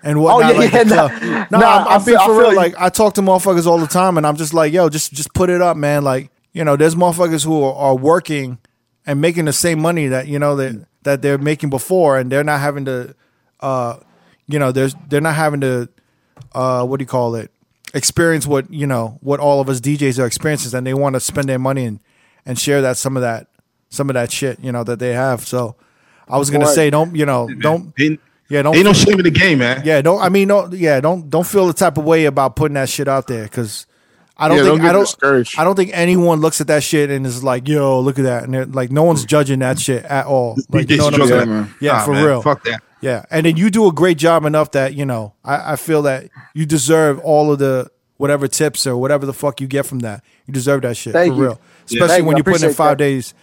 and whatnot. Oh, yeah, like yeah, the [LAUGHS] nah, no, nah, I'm, I'm I being feel- I for feel real. you. Like, I talk to motherfuckers all the time, and I'm just like, yo, just just put it up, man. Like, you know, there's motherfuckers who are, are working and making the same money that you know that that they're making before, and they're not having to, uh, you know, there's they're not having to, uh, what do you call it? experience what you know what all of us DJs are experiencing, and they want to spend their money and and share that some of that some of that shit you know that they have. So I was gonna Right. say, don't you know, don't Ain't, yeah, don't ain't no shame in the game, man. yeah, don't I mean, no, yeah, don't don't feel the type of way about putting that shit out there because. I don't Yeah, think don't I don't discouraged. I don't think anyone looks at that shit and is like, "Yo, look at that," and they're like, no one's judging that shit at all. Like, you know what I'm saying? Yeah, man. Yeah, Nah, for man, real. Fuck that. Yeah, and then you do a great job enough that you know I, I feel that you deserve all of the whatever tips or whatever the fuck you get from that. You deserve that shit Thank for you. real, especially Thank you. when I you put in five that. days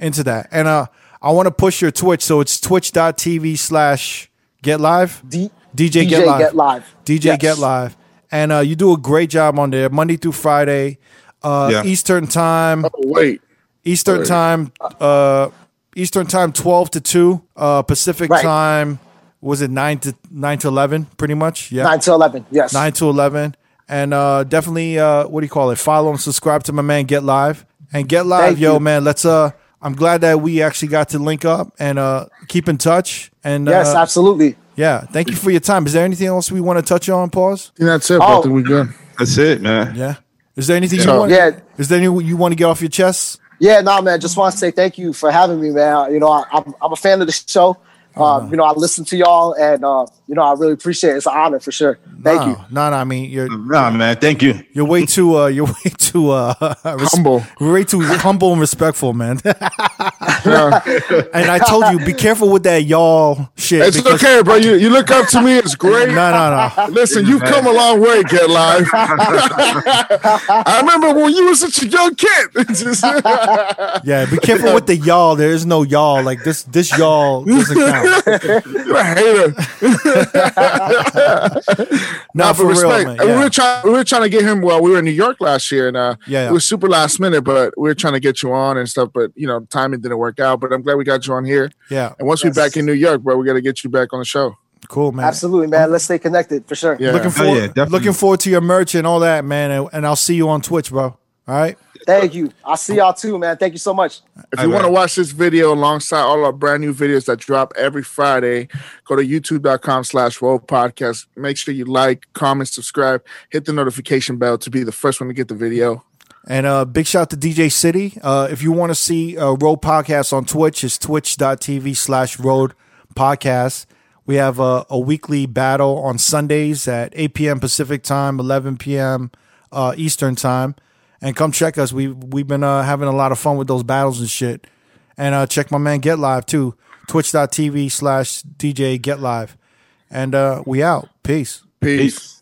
into that. And uh, I want to push your Twitch, so it's twitch.tv slash get live. D- DJ, DJ get live. Get Live. DJ Yes. get live, and uh, you do a great job on there, Monday through Friday, uh, Yeah. Eastern time. Oh, wait. Eastern Right. time, uh, Eastern time, twelve to two. Uh, Pacific Right. time was it nine to nine to eleven? Pretty much, yeah, Nine to eleven. Yes. nine to eleven. And uh, definitely, uh, what do you call it? Follow and subscribe to my man Get Live and Get Live, Thank yo, you. man. Let's. Uh, I'm glad that we actually got to link up and uh, keep in touch. And Yes, uh, absolutely. yeah, thank you for your time. Is there anything else we want to touch on? Pause. I that's it. Oh. I think we good. That's it, man. Yeah. Is there anything So- you want? Yeah. Is there anything you want to get off your chest? Yeah, no, man. Just want to say thank you for having me, man. You know, I, I'm I'm a fan of the show. Uh, you know, I listen to y'all, and uh, you know, I really appreciate it. It's an honor for sure. Thank you. No, no. I mean, you're Nah, man. Thank you. You're way too uh you're way [LAUGHS] too uh [LAUGHS] res- Humble. Way too humble and respectful, man. [LAUGHS] Yeah. and I told you, be careful with that y'all shit. It's because- okay, bro. You, you look up to me. It's great. No, no, no. Listen, you've come a long way, Get Live. I remember when you were such a young kid. Yeah, be careful with the y'all. There is no y'all. Like this this y'all doesn't count. You're a hater. [LAUGHS] No, for but real, respect. We were trying. We were trying to get him. Well, we were in New York last year, and uh, Yeah, yeah. it was super last minute. But we were trying to get you on and stuff. But you know, timing didn't work out. But I'm glad we got you on here. Yeah. And once Yes. we're back in New York, bro, we got to get you back on the show. Cool, man. Absolutely, man. Let's stay connected for sure. Yeah. Looking Oh, forward yeah, looking forward to your merch and all that, man. And, and I'll see you on Twitch, bro. All right? Thank you. I'll see y'all too, man. Thank you so much. If you want to watch this video alongside all our brand new videos that drop every Friday, go to youtube.com slash roll podcast. Make sure you like, comment, subscribe, hit the notification bell to be the first one to get the video. And uh, big shout out to DJcity. Uh, if you want to see uh, Road Podcast on Twitch, it's twitch.tv slash Road Podcast. We have a, a weekly battle on Sundays at 8 p.m. Pacific time, 11 p.m. Uh, Eastern time. And come check us. We, we've been uh, having a lot of fun with those battles and shit. And uh, check my man Get Live too. Twitch.tv slash DJ Get Live. And uh, we out. Peace. Peace. Peace.